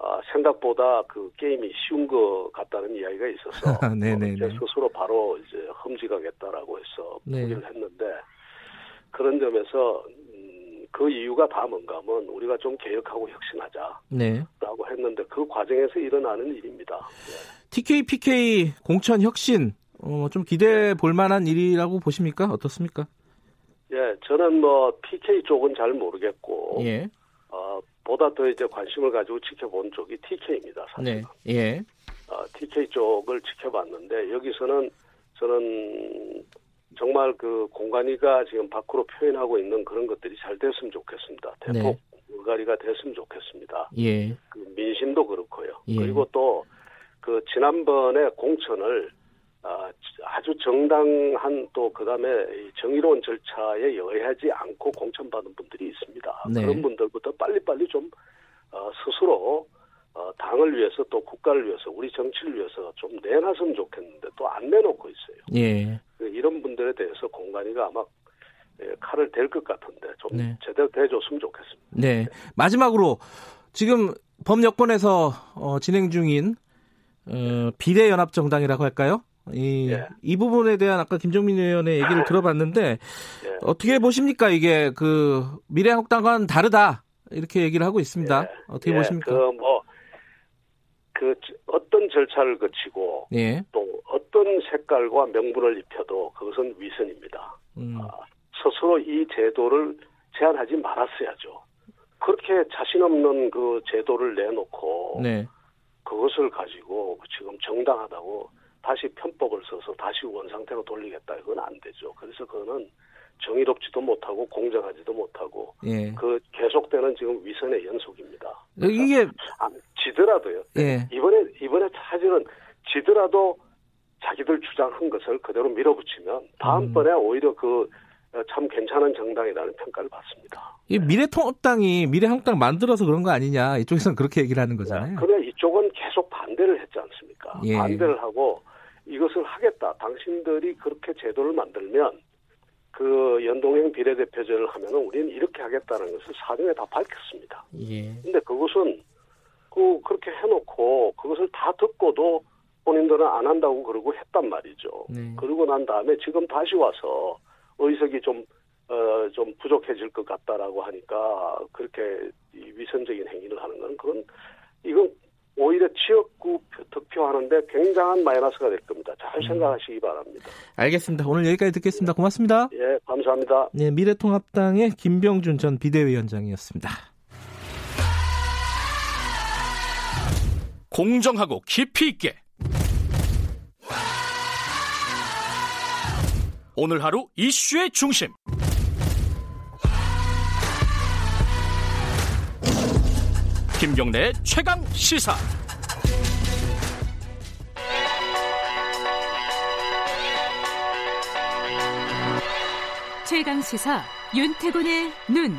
아, 생각보다 그 게임이 쉬운 것 같다는 이야기가 있어서 네네네. 어, 제 스스로 바로 이제 험지가겠다라고 해서 네. 포기를 했는데 그런 점에서 음, 그 이유가 다 뭔가 하면 우리가 좀 개혁하고 혁신하자라고 네. 했는데 그 과정에서 일어나는 일입니다. TK, PK 공천 혁신 어, 좀 기대해 볼 만한 일이라고 보십니까? 어떻습니까? 예, 저는 뭐 PK 쪽은 잘 모르겠고 예. 어, 보다 더 이제 관심을 가지고 지켜본 쪽이 TK입니다. 사실. 네. 예. 어, TK 쪽을 지켜봤는데 여기서는 저는 정말 그 공간이가 지금 밖으로 표현하고 있는 그런 것들이 잘 됐으면 좋겠습니다. 대폭 네. 물갈이가 됐으면 좋겠습니다. 예. 그 민심도 그렇고요. 예. 그리고 또 그 지난번에 공천을 아, 아주 정당한 또 그다음에 이 정의로운 절차에 의하지 않고 공천받은 분들이 있습니다. 네. 그런 분들부터 빨리빨리 좀 어, 스스로 어, 당을 위해서 또 국가를 위해서 우리 정치를 위해서 좀 내놨으면 좋겠는데 또 안 내놓고 있어요. 예. 그 이런 분들에 대해서 공간이가 아마 예, 칼을 댈 것 같은데 좀 네. 제대로 대줬으면 좋겠습니다. 네. 마지막으로 지금 범여권에서 어, 진행 중인 어, 비례연합정당이라고 할까요? 이, 예. 이 부분에 대한 아까 김정민 의원의 얘기를 들어봤는데 예. 어떻게 보십니까? 이게 그 미래한국당과는 다르다 이렇게 얘기를 하고 있습니다. 예. 어떻게 예, 보십니까? 그 뭐, 그, 지- 어떤 절차를 거치고 예. 또 어떤 색깔과 명분을 입혀도 그것은 위선입니다. 음, 스스로 이 제도를 제한하지 말았어야죠. 그렇게 자신 없는 그 제도를 내놓고 네. 그것을 가지고 지금 정당하다고 다시 편법을 써서 다시 원상태로 돌리겠다 이건 안 되죠. 그래서 그거는 정의롭지도 못하고 공정하지도 못하고 예. 그 계속되는 지금 위선의 연속입니다. 이게 아, 지더라도요. 예. 이번에 이번에 사실은 지더라도 자기들 주장한 것을 그대로 밀어붙이면 다음번에 오히려 그 참 괜찮은 정당이라는 평가를 받습니다. 이 미래통합당이 미래한국당 만들어서 그런 거 아니냐 이쪽에서는 그렇게 얘기를 하는 거잖아요. 그러면 이쪽은 계속 반대를 했지 않습니까? 예. 반대를 하고. 당신들이 그렇게 제도를 만들면 그 연동형 비례대표제를 하면은 우리는 이렇게 하겠다는 것을 사전에 다 밝혔습니다. 예. 근데 그것은 그 그렇게 해놓고 그것을 다 듣고도 본인들은 안 한다고 그러고 했단 말이죠. 네. 그러고 난 다음에 지금 다시 와서 의석이 좀, 어, 좀 부족해질 것 같다라고 하니까 그렇게 이 위선적인 행위를 하는 건 그건 이건 오히려 지역구 득표하는데 굉장한 마이너스가 될 겁니다. 잘 생각하시기 바랍니다. 알겠습니다. 오늘 여기까지 듣겠습니다. 고맙습니다. 예, 감사합니다. 네, 미래통합당의 김병준 전 비대위원장이었습니다. 공정하고 깊이 있게 오늘 하루 이슈의 중심 김경래의 최강 시사 최강 시사 윤태곤의 눈.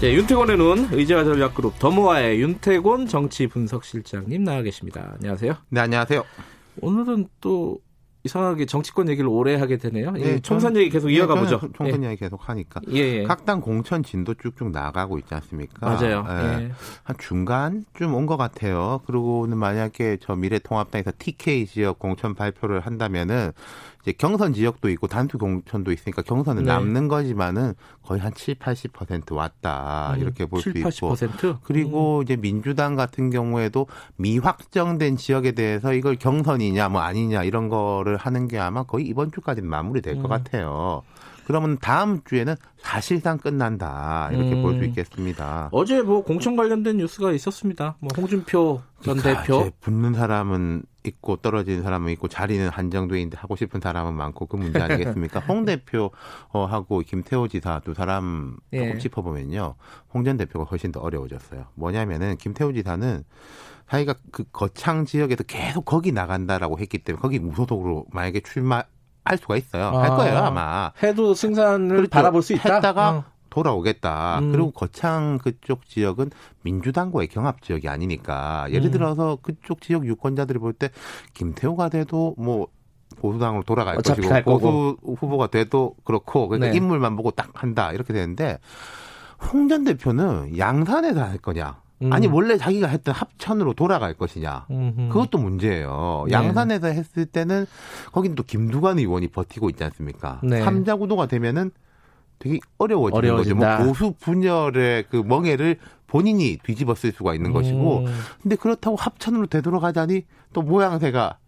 네, 윤태곤의 눈 의제와 전략 그룹 더모아의 윤태곤 정치 분석실장님 나와 계십니다. 안녕하세요. 네, 안녕하세요. 오늘은 또 이상하게 정치권 얘기를 오래 하게 되네요. 이 네, 총선 전- 얘기 계속 이어가 네, 보죠. 저는 총선 이야기 계속 하니까. 예, 예. 각 당 공천 진도 쭉쭉 나가고 있지 않습니까? 맞아요. 예. 예. 한 중간쯤 온 것 같아요. 그리고는 만약에 저 미래통합당에서 TK 지역 공천 발표를 한다면은 이제 경선 지역도 있고 단투 공천도 있으니까 경선은 네. 남는 거지만은 거의 한 7, 80% 왔다. 음, 이렇게 볼수 7, 있고. 80%? 그리고 이제 민주당 같은 경우에도 미확정된 지역에 대해서 이걸 경선이냐 뭐 아니냐 이런 거를 하는 게 아마 거의 이번 주까지는 마무리될 것 음. 같아요. 그러면 다음 주에는 사실상 끝난다 이렇게 음. 볼수 있겠습니다. 어제 뭐 공천 관련된 뉴스가 있었습니다. 뭐 홍준표 전 그러니까 대표 붙는 사람은 있고 떨어지는 사람은 있고 자리는 한정돼 있는데 하고 싶은 사람은 많고 그 문제 아니겠습니까? *laughs* 홍 대표하고 김태호 지사 두 사람 조금 예. 짚어보면요. 홍 전 대표가 훨씬 더 어려워졌어요. 뭐냐면은 김태호 지사는 자기가 그 거창 지역에서 계속 거기 나간다라고 했기 때문에 거기 무소속으로 만약에 출마 할 수가 있어요. 할 아. 거예요 아마. 해도 승산을 그렇죠. 바라볼 수 있다. 했다가 어. 돌아오겠다. 음. 그리고 거창 그쪽 지역은 민주당과의 경합 지역이 아니니까 예를 음. 들어서 그쪽 지역 유권자들이 볼 때 김태호가 돼도 뭐 보수당으로 돌아갈 것이고 갈 보수 후보가 돼도 그렇고 그러니까 네. 인물만 보고 딱 한다 이렇게 되는데 홍 전 대표는 양산에서 할 거냐 음. 아니 원래 자기가 했던 합천으로 돌아갈 것이냐 음흠. 그것도 문제예요. 네. 양산에서 했을 때는 거긴 또 김두관 의원이 버티고 있지 않습니까? 네. 삼자 구도가 되면은 되게 어려워지는 어려워진다. 거죠. 뭐 보수 분열의 그 멍해를 본인이 뒤집어 쓸 수가 있는 것이고, 음. 근데 그렇다고 합천으로 되돌아가자니 또 모양새가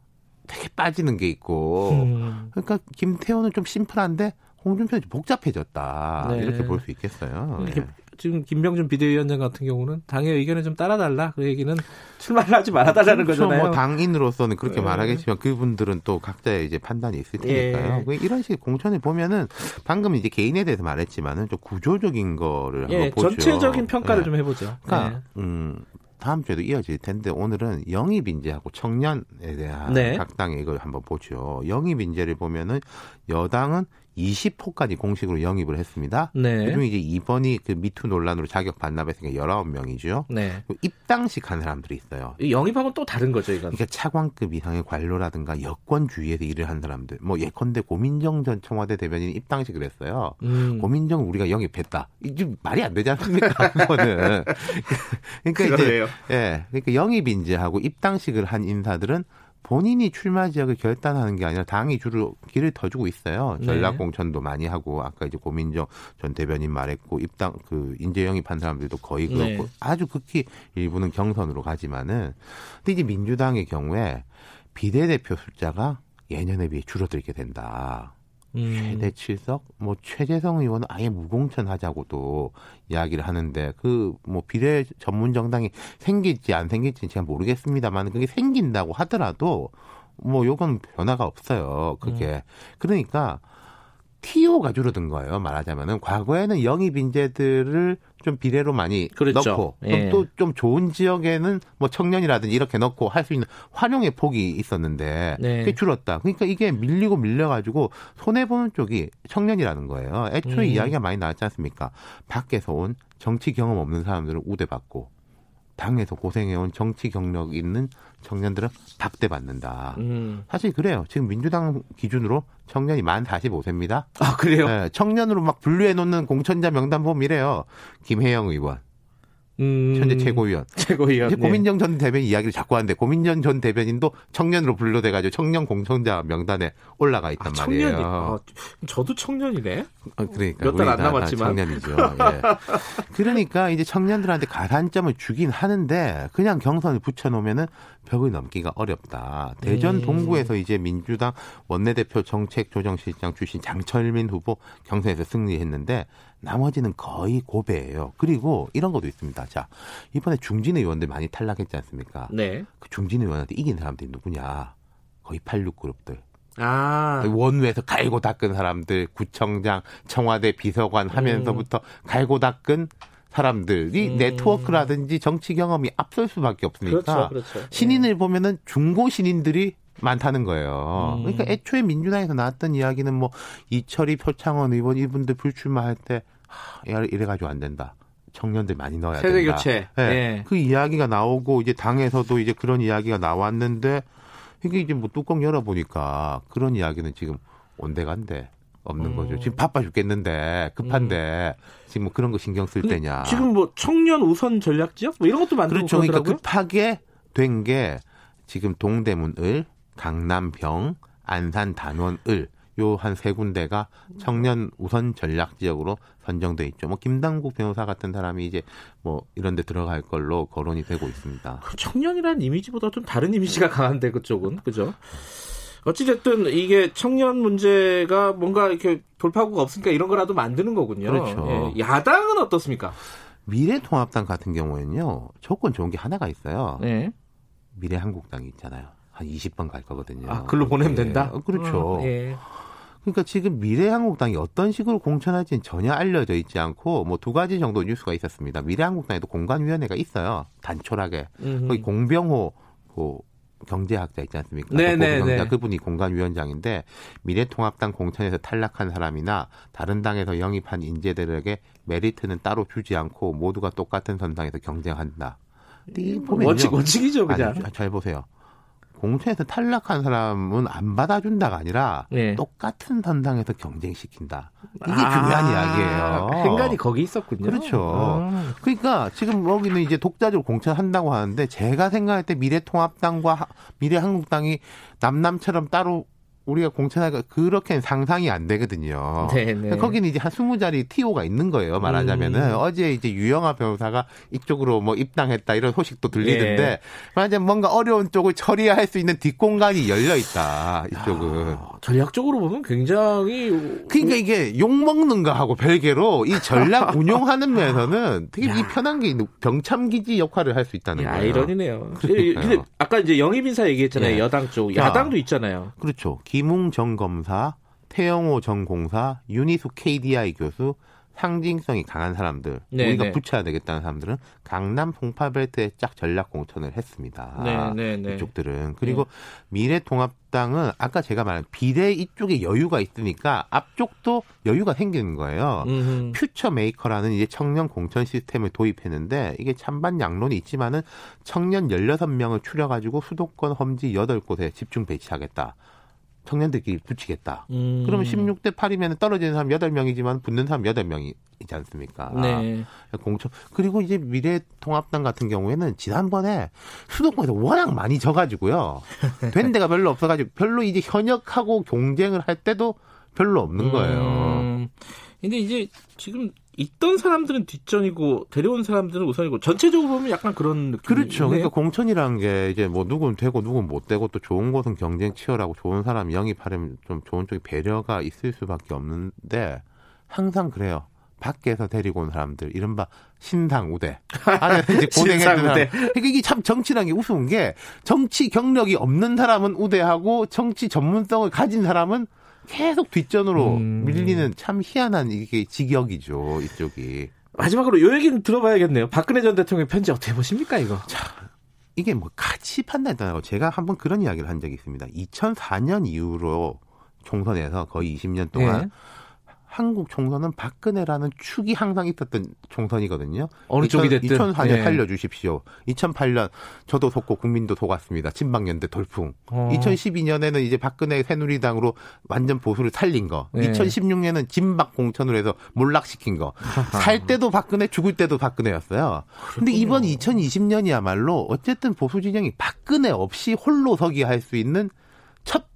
되게 빠지는 게 있고, 음. 그러니까 김태호는 좀 심플한데 홍준표는 좀 복잡해졌다 네. 이렇게 볼 수 있겠어요. 이렇게 예. 지금 김병준 비대위원장 같은 경우는 당의 의견을 좀 따라달라 그 얘기는 출마를 하지 말아달라는 그렇죠. 거잖아요. 뭐 당인으로서는 그렇게 네. 말하겠지만 그분들은 또 각자의 이제 판단이 있을 테니까요. 예. 그 이런 식의 공천을 보면은 방금 이제 개인에 대해서 말했지만은 좀 구조적인 거를 예, 한번 보죠. 전체적인 평가를 예. 좀 해보죠. 그러니까 네. 음, 다음 주에도 이어질 텐데 오늘은 영입 인재하고 청년에 대한 네. 각 당의 이걸 한번 보죠. 영입 인재를 보면은 여당은 20호까지 공식으로 영입을 했습니다. 네. 그중에 이제 이번이 그 미투 논란으로 자격 반납했으니까 19명이죠. 네. 입당식 한 사람들이 있어요. 이 영입하고는 또 다른 거죠, 이건. 그러니까 차관급 이상의 관료라든가 여권주의에서 일을 한 사람들, 뭐 예컨대 고민정 전 청와대 대변인이 입당식을 했어요. 음. 고민정 우리가 영입했다. 이게 말이 안 되지 않습니까? *laughs* 그거는. 그러니까 그러네요. 이제 예, 그러니까 영입 인재하고 입당식을 한 인사들은 본인이 출마 지역을 결단하는 게 아니라 당이 주로 길을 터주고 있어요. 네. 전략 공천도 많이 하고 아까 이제 고민정 전 대변인 말했고 입당 그 인재 영입한 사람들도 거의 그렇고 네. 아주 극히 일부는 경선으로 가지만은 근데 이제 민주당의 경우에 비례대표 숫자가 예년에 비해 줄어들게 된다. 음. 최대 7석, 뭐 최재성 의원은 아예 무공천 하자고도 이야기를 하는데 그 뭐 비례 전문 정당이 생길지 안 생길지는 제가 모르겠습니다만 그게 생긴다고 하더라도 뭐 요건 변화가 없어요. 그게 그러니까 TO가 줄어든 거예요. 말하자면은 과거에는 영입 인재들을 좀 비례로 많이 그렇죠. 넣고 예. 또좀 좋은 지역에는 뭐 청년이라든지 이렇게 넣고 할 수 있는 활용의 폭이 있었는데 네. 그게 줄었다. 그러니까 이게 밀리고 밀려가지고 손해 보는 쪽이 청년이라는 거예요. 애초에 음. 이야기가 많이 나왔지 않습니까? 밖에서 온 정치 경험 없는 사람들은 우대받고 당에서 고생해온 정치 경력 있는 청년들은 박대받는다. 음. 사실 그래요. 지금 민주당 기준으로 청년이 만 45세입니다. 아 그래요? 네, 청년으로 막 분류해 놓는 공천자 명단 보면 이래요. 김혜영 의원, 음. 현재 최고위원. 최고위원. 이제 네. 고민정 전 대변인 이야기를 자꾸 하는데 고민정 전 대변인도 청년으로 분류돼가지고 청년 공천자 명단에 올라가 있단 아, 말이에요. 청년이. 아, 저도 청년이네. 어, 그러니까 몇 달안 우리 다- 다 남았지만. 청년이죠. 예. *laughs* 그러니까 이제 청년들한테 가산점을 주긴 하는데 그냥 경선을 붙여놓으면은 벽을 넘기가 어렵다. 대전 음. 동구에서 이제 민주당 원내대표 정책조정실장 출신 장철민 후보 경선에서 승리했는데 나머지는 거의 고배예요. 그리고 이런 것도 있습니다. 자 이번에 중진 의원들 많이 탈락했지 않습니까? 네. 그 중진 의원한테 이긴 사람들이 누구냐? 거의 86 그룹들. 아. 원외에서 갈고 닦은 사람들, 구청장, 청와대 비서관 하면서부터 갈고 닦은 사람들이 음. 네트워크라든지 정치 경험이 앞설 수밖에 없으니까 그렇죠, 그렇죠. 신인을 보면은 중고 신인들이 많다는 거예요. 음. 그러니까 애초에 민주당에서 나왔던 이야기는 뭐 이철이 표창원 의원 이분들 불출마할 때 하, 이래- 이래가지고 안 된다. 청년들 많이 넣어야 세대 된다. 교체. 네. 예. 그 이야기가 나오고 이제 당에서도 이제 그런 이야기가 나왔는데 이게 이제 뭐 뚜껑 열어 보니까 그런 이야기는 지금 온데간데 없는 거죠. 음. 지금 바빠 죽겠는데 급한데 지금 뭐 그런 거 신경 쓸 때냐. 지금 뭐 청년 우선 전략 지역 뭐 이런 것도 만들고 그렇죠. 그러니까. 급하게 된 게 지금 동대문을, 강남병, 안산 단원을 요 한 세 군데가 청년 우선 전략 지역으로 선정돼 있죠. 뭐 김당국 변호사 같은 사람이 이제 뭐 이런 데 들어갈 걸로 거론이 되고 있습니다. 그 청년이라는 이미지보다 좀 다른 이미지가 강한데 그쪽은 그죠? 어찌됐든 이게 청년 문제가 뭔가 이렇게 돌파구가 없으니까 이런 거라도 만드는 거군요. 그렇죠. 예. 야당은 어떻습니까? 미래통합당 같은 경우에는요. 조건 좋은 게 하나가 있어요. 네. 미래한국당이 있잖아요. 한 20번 갈 거거든요. 아, 글로 보내면 예. 된다? 어, 그렇죠. 어, 예. 그러니까 지금 미래한국당이 어떤 식으로 공천할지는 전혀 알려져 있지 않고 뭐 두 가지 정도 뉴스가 있었습니다. 미래한국당에도 공관위원회가 있어요. 단촐하게. 음흠. 거기 공병호 그 경제학자 있지 않습니까? 네, 그 네, 경제학 네. 그분이 공관위원장인데 미래통합당 공천에서 탈락한 사람이나 다른 당에서 영입한 인재들에게 메리트는 따로 주지 않고 모두가 똑같은 선상에서 경쟁한다. 이 보면요. 원칙 원칙이죠 그냥. 아니, 잘 보세요. 공천에서 탈락한 사람은 안 받아준다가 아니라 네. 똑같은 선상에서 경쟁시킨다. 이게 아, 중요한 이야기예요. 행간이 거기 있었군요. 그렇죠. 아. 그러니까 지금 여기는 이제 독자적으로 공천한다고 하는데 제가 생각할 때 미래통합당과 하- 미래한국당이 남남처럼 따로 우리가 공천하기가 그렇게 상상이 안 되거든요. 네, 네. 거기는 이제 한 20자리 TO가 있는 거예요. 말하자면은 음. 어제 이제 유영아 변호사가 이쪽으로 뭐 입당했다 이런 소식도 들리는데 예. 만약 뭔가 어려운 쪽을 처리할 수 있는 뒷공간이 열려 있다. 이쪽은. 아, 전략적으로 보면 굉장히 그러니까 이게 욕 먹는 거하고 별개로 이 전략 *laughs* 운용하는 면에서는 되게 이 편한 게 병참 기지 역할을 할 수 있다는 야, 거예요. 아이러니네요. 그러니까요. 근데 아까 이제 영입 인사 얘기했잖아요. 예. 여당 쪽. 자. 야당도 있잖아요. 그렇죠. 김웅 전 검사, 태영호 전 공사, 윤희수 KDI 교수, 상징성이 강한 사람들, 네, 우리가 네. 붙여야 되겠다는 사람들은 강남 송파벨트에 짝 전략 공천을 했습니다. 네, 네, 네. 이쪽들은 그리고 미래통합당은 아까 제가 말한 비례 이쪽에 여유가 있으니까 앞쪽도 여유가 생기는 거예요. 음흠. Future Maker라는 이제 청년 공천 시스템을 도입했는데 이게 찬반 양론이 있지만은 청년 16명을 추려 가지고 수도권 험지 8곳에 집중 배치하겠다. 청년들끼리 붙이겠다. 음. 그러면 16대 8이면 떨어지는 사람 8명이지만 붙는 사람 8명이 있지 않습니까? 네. 공천. 그리고 이제 미래통합당 같은 경우에는 지난번에 수도권에서 워낙 많이 져가지고요. *laughs* 된 데가 별로 없어가지고 별로 이제 현역하고 경쟁을 할 때도 별로 없는 거예요. 음. 근데 이제 지금 있던 사람들은 뒷전이고 데려온 사람들은 우선이고 전체적으로 보면 약간 그런 느낌. 그렇죠. 그러니까 공천이라는 게 이제 뭐 누군 되고 누군 못 되고 또 좋은 곳은 경쟁 치열하고 좋은 사람 영입하려면 좀 좋은 쪽에 배려가 있을 수밖에 없는데 항상 그래요. 밖에서 데리고 온 사람들 이른바 신상 우대 *laughs* 안에서 이제 고생했던 사람. 그러니까 이게 참 정치라는 게 우스운 게 정치 경력이 없는 사람은 우대하고 정치 전문성을 가진 사람은 계속 뒷전으로 음. 밀리는 참 희한한 이게 직역이죠 이쪽이. 마지막으로 요 얘기는 들어봐야겠네요. 박근혜 전 대통령 편지 어떻게 보십니까 이거? 이게 뭐 같이 판단이 떠나고 제가 한번 그런 이야기를 한 적이 있습니다. 2004년 이후로 총선에서 거의 20년 동안 예. 한국 총선은 박근혜라는 축이 항상 있었던 총선이거든요. 어느 쪽이 됐든. 2004년 예. 살려주십시오. 2008년 저도 속고 국민도 속았습니다. 친박연대 돌풍. 어. 2012년에는 이제 박근혜 새누리당으로 완전 보수를 살린 거. 예. 2016년은 진박 공천으로 해서 몰락시킨 거. *laughs* 살 때도 박근혜, 죽을 때도 박근혜였어요. 근데 이번 2020년이야말로 어쨌든 보수 진영이 박근혜 없이 홀로 서기 할 수 있는 첫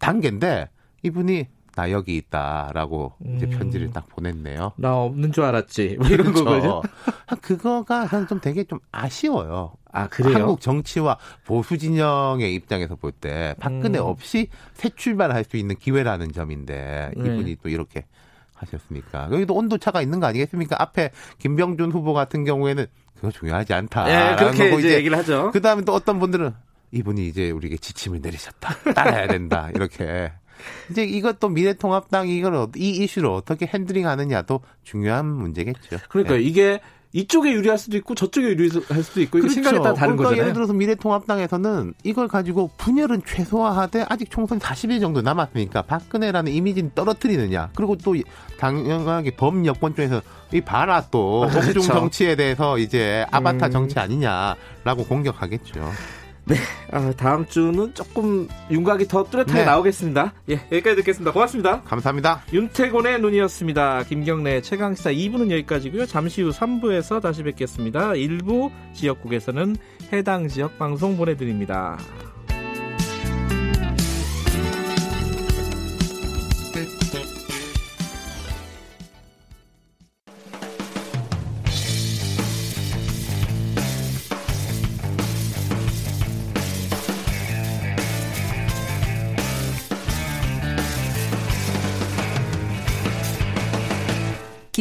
단계인데 이분이 나 여기 있다라고 이제 음. 편지를 딱 보냈네요. 나 없는 줄 알았지. 뭐 이런 그렇죠. 거거든요. 그거가 좀 되게 좀 아쉬워요. 아 그래요? 한국 정치와 보수 진영의 입장에서 볼 때 박근혜 음. 없이 새 출발할 수 있는 기회라는 점인데 네. 이분이 또 이렇게 하셨습니까? 여기도 온도차가 있는 거 아니겠습니까? 앞에 김병준 후보 같은 경우에는 그거 중요하지 않다. 예, 그렇게 이제 얘기를 하죠. 그 다음에 또 어떤 분들은 이분이 이제 우리에게 지침을 내리셨다. 따라야 된다. 이렇게. 이제 이것도 미래통합당이 이걸 어- 이 이슈를 어떻게 핸들링하느냐도 중요한 문제겠죠. 그러니까 네. 이게 이쪽에 유리할 수도 있고 저쪽에 유리할 수도 있고 이게 생각에 따라 다른 그러니까 거잖아요. 예를 들어서 미래통합당에서는 이걸 가지고 분열은 최소화하되 아직 총선 40일 정도 남았으니까 박근혜라는 이미지는 떨어뜨리느냐. 그리고 또 당연하게 범여권 쪽에서 이 봐라 또 아, *laughs* 그렇죠. 정치에 대해서 이제 아바타 음. 정치 아니냐라고 공격하겠죠. 아, 다음 주는 조금 윤곽이 더 뚜렷하게 네. 나오겠습니다. 예, 여기까지 듣겠습니다. 고맙습니다. 감사합니다. 윤태곤의 눈이었습니다. 김경래 최강시사 2부는 여기까지고요. 잠시 후 3부에서 다시 뵙겠습니다. 일부 지역국에서는 해당 지역 방송 보내드립니다.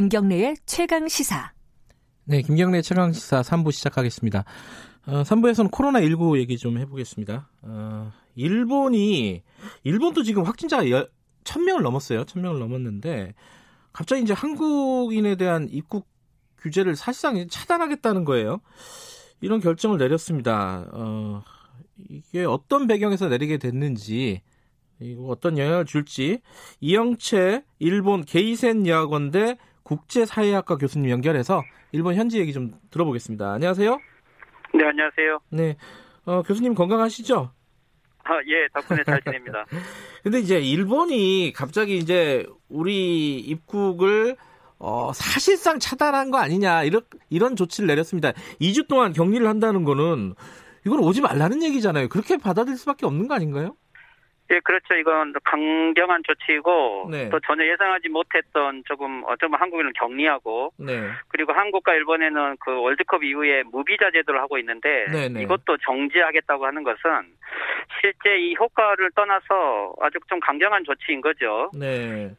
김경래의 최강 시사. 네, 김경래 최강 시사 3부 시작하겠습니다. 어, 3부에서는 코로나19 얘기 좀 해보겠습니다. 어, 일본이, 일본도 지금 확진자가 열, 1000명을 넘었어요. 1000명을 넘었는데, 갑자기 이제 한국인에 대한 입국 규제를 사실상 차단하겠다는 거예요. 이런 결정을 내렸습니다. 어, 이게 어떤 배경에서 내리게 됐는지, 이거 어떤 영향을 줄지, 이영채 일본 게이센 여학원대 국제사회학과 교수님 연결해서 일본 현지 얘기 좀 들어보겠습니다. 안녕하세요. 네, 안녕하세요. 네. 어, 교수님 건강하시죠? 아, 예, 덕분에 잘 지냅니다. *laughs* 근데 이제 일본이 갑자기 이제 우리 입국을 어, 사실상 차단한 거 아니냐, 이런, 이런 조치를 내렸습니다. 2주 동안 격리를 한다는 거는 이건 오지 말라는 얘기잖아요. 그렇게 받아들일 수밖에 없는 거 아닌가요? 예, 그렇죠. 이건 강경한 조치이고 네. 또 전혀 예상하지 못했던 조금 어쩌면 한국인을 격리하고 네. 그리고 한국과 일본에는 그 월드컵 이후에 무비자 제도를 하고 있는데 네, 네. 이것도 정지하겠다고 하는 것은 실제 이 효과를 떠나서 아주 좀 강경한 조치인 거죠. 네.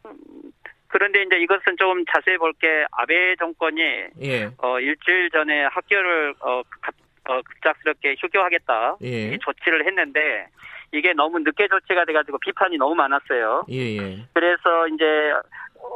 그런데 이제 이것은 좀 자세히 볼 게 아베 정권이 예. 어 일주일 전에 학교를 어, 갑, 어 급작스럽게 휴교하겠다 예. 이 조치를 했는데 이게 너무 늦게 조치가 돼가지고 비판이 너무 많았어요. 예, 예. 그래서 이제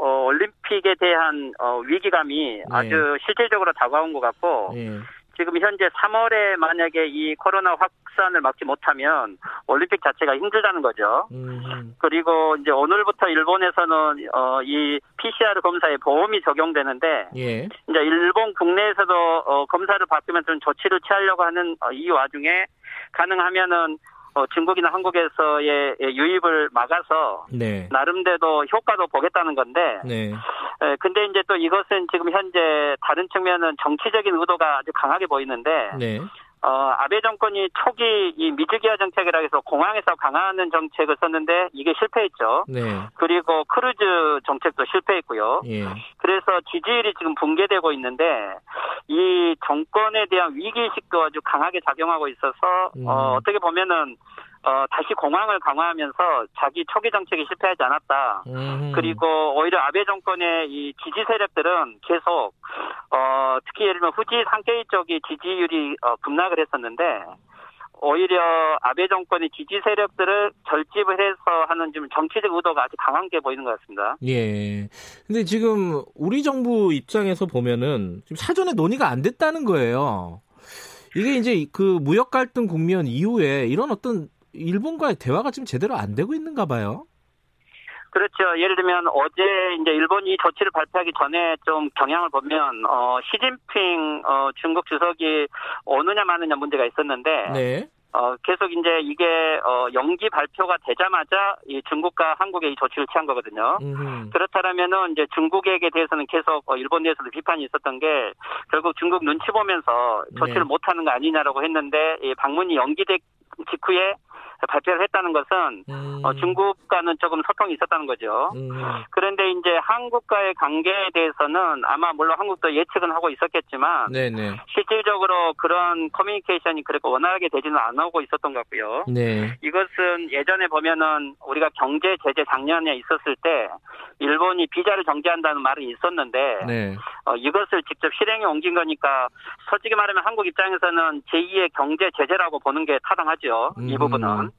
어, 올림픽에 대한 어, 위기감이 아주 실질적으로 다가온 것 같고 예. 지금 현재 3월에 만약에 이 코로나 확산을 막지 못하면 올림픽 자체가 힘들다는 거죠. 음, 그리고 이제 오늘부터 일본에서는 어, 이 PCR 검사에 보험이 적용되는데 예. 이제 일본 국내에서도 어, 검사를 받으면 좀 조치를 취하려고 하는 어, 이 와중에 가능하면은 어, 중국이나 한국에서의 유입을 막아서 네. 나름대로 효과도 보겠다는 건데 네. 에, 근데 이제 또 이것은 지금 현재 다른 측면은 정치적인 의도가 아주 강하게 보이는데 네. 어, 아베 정권이 초기 이 미즈기아 정책이라 해서 공항에서 강화하는 정책을 썼는데 이게 실패했죠. 네. 그리고 크루즈 정책도 실패했고요. 예. 그래서 지지율이 지금 붕괴되고 있는데 이 정권에 대한 위기의식도 아주 강하게 작용하고 있어서 음. 어, 어떻게 보면은 어, 다시 공항을 강화하면서 자기 초기 정책이 실패하지 않았다. 음. 그리고 오히려 아베 정권의 이 지지 세력들은 계속 어, 특히 예를 들면 후지 산케이 쪽이 지지율이 어, 급락을 했었는데 오히려 아베 정권의 지지 세력들을 결집을 해서 하는 좀 정치적 의도가 아주 강한 게 보이는 것 같습니다. 예. 근데 지금 우리 정부 입장에서 보면은 지금 사전에 논의가 안 됐다는 거예요. 이게 이제 그 무역 갈등 국면 이후에 이런 어떤 일본과의 대화가 지금 제대로 안 되고 있는가 봐요. 그렇죠. 예를 들면 어제 이제 일본이 조치를 발표하기 전에 좀 경향을 보면 어 시진핑 어 중국 주석이 오느냐 마느냐 문제가 있었는데 네. 어 계속 이제 이게 어 연기 발표가 되자마자 이 중국과 한국의 이 조치를 취한 거거든요. 음흠. 그렇다면은 이제 중국에게 대해서는 계속 어, 일본 내에서도 비판이 있었던 게 결국 중국 눈치 보면서 조치를 네. 못 하는 거 아니냐라고 했는데 이 방문이 연기된 직후에 발표를 했다는 것은 음. 어, 중국과는 조금 소통이 있었다는 거죠. 음. 그런데 이제 한국과의 관계에 대해서는 아마 물론 한국도 예측은 하고 있었겠지만 네네. 실질적으로 그런 커뮤니케이션이 그렇게 원활하게 되지는 않고 있었던 것 같고요. 네. 이것은 예전에 보면은 우리가 경제 제재 작년에 있었을 때 일본이 비자를 정지한다는 말은 있었는데 네. 어, 이것을 직접 실행에 옮긴 거니까 솔직히 말하면 한국 입장에서는 제2의 경제 제재라고 보는 게 타당하죠. 이 음. 부분은.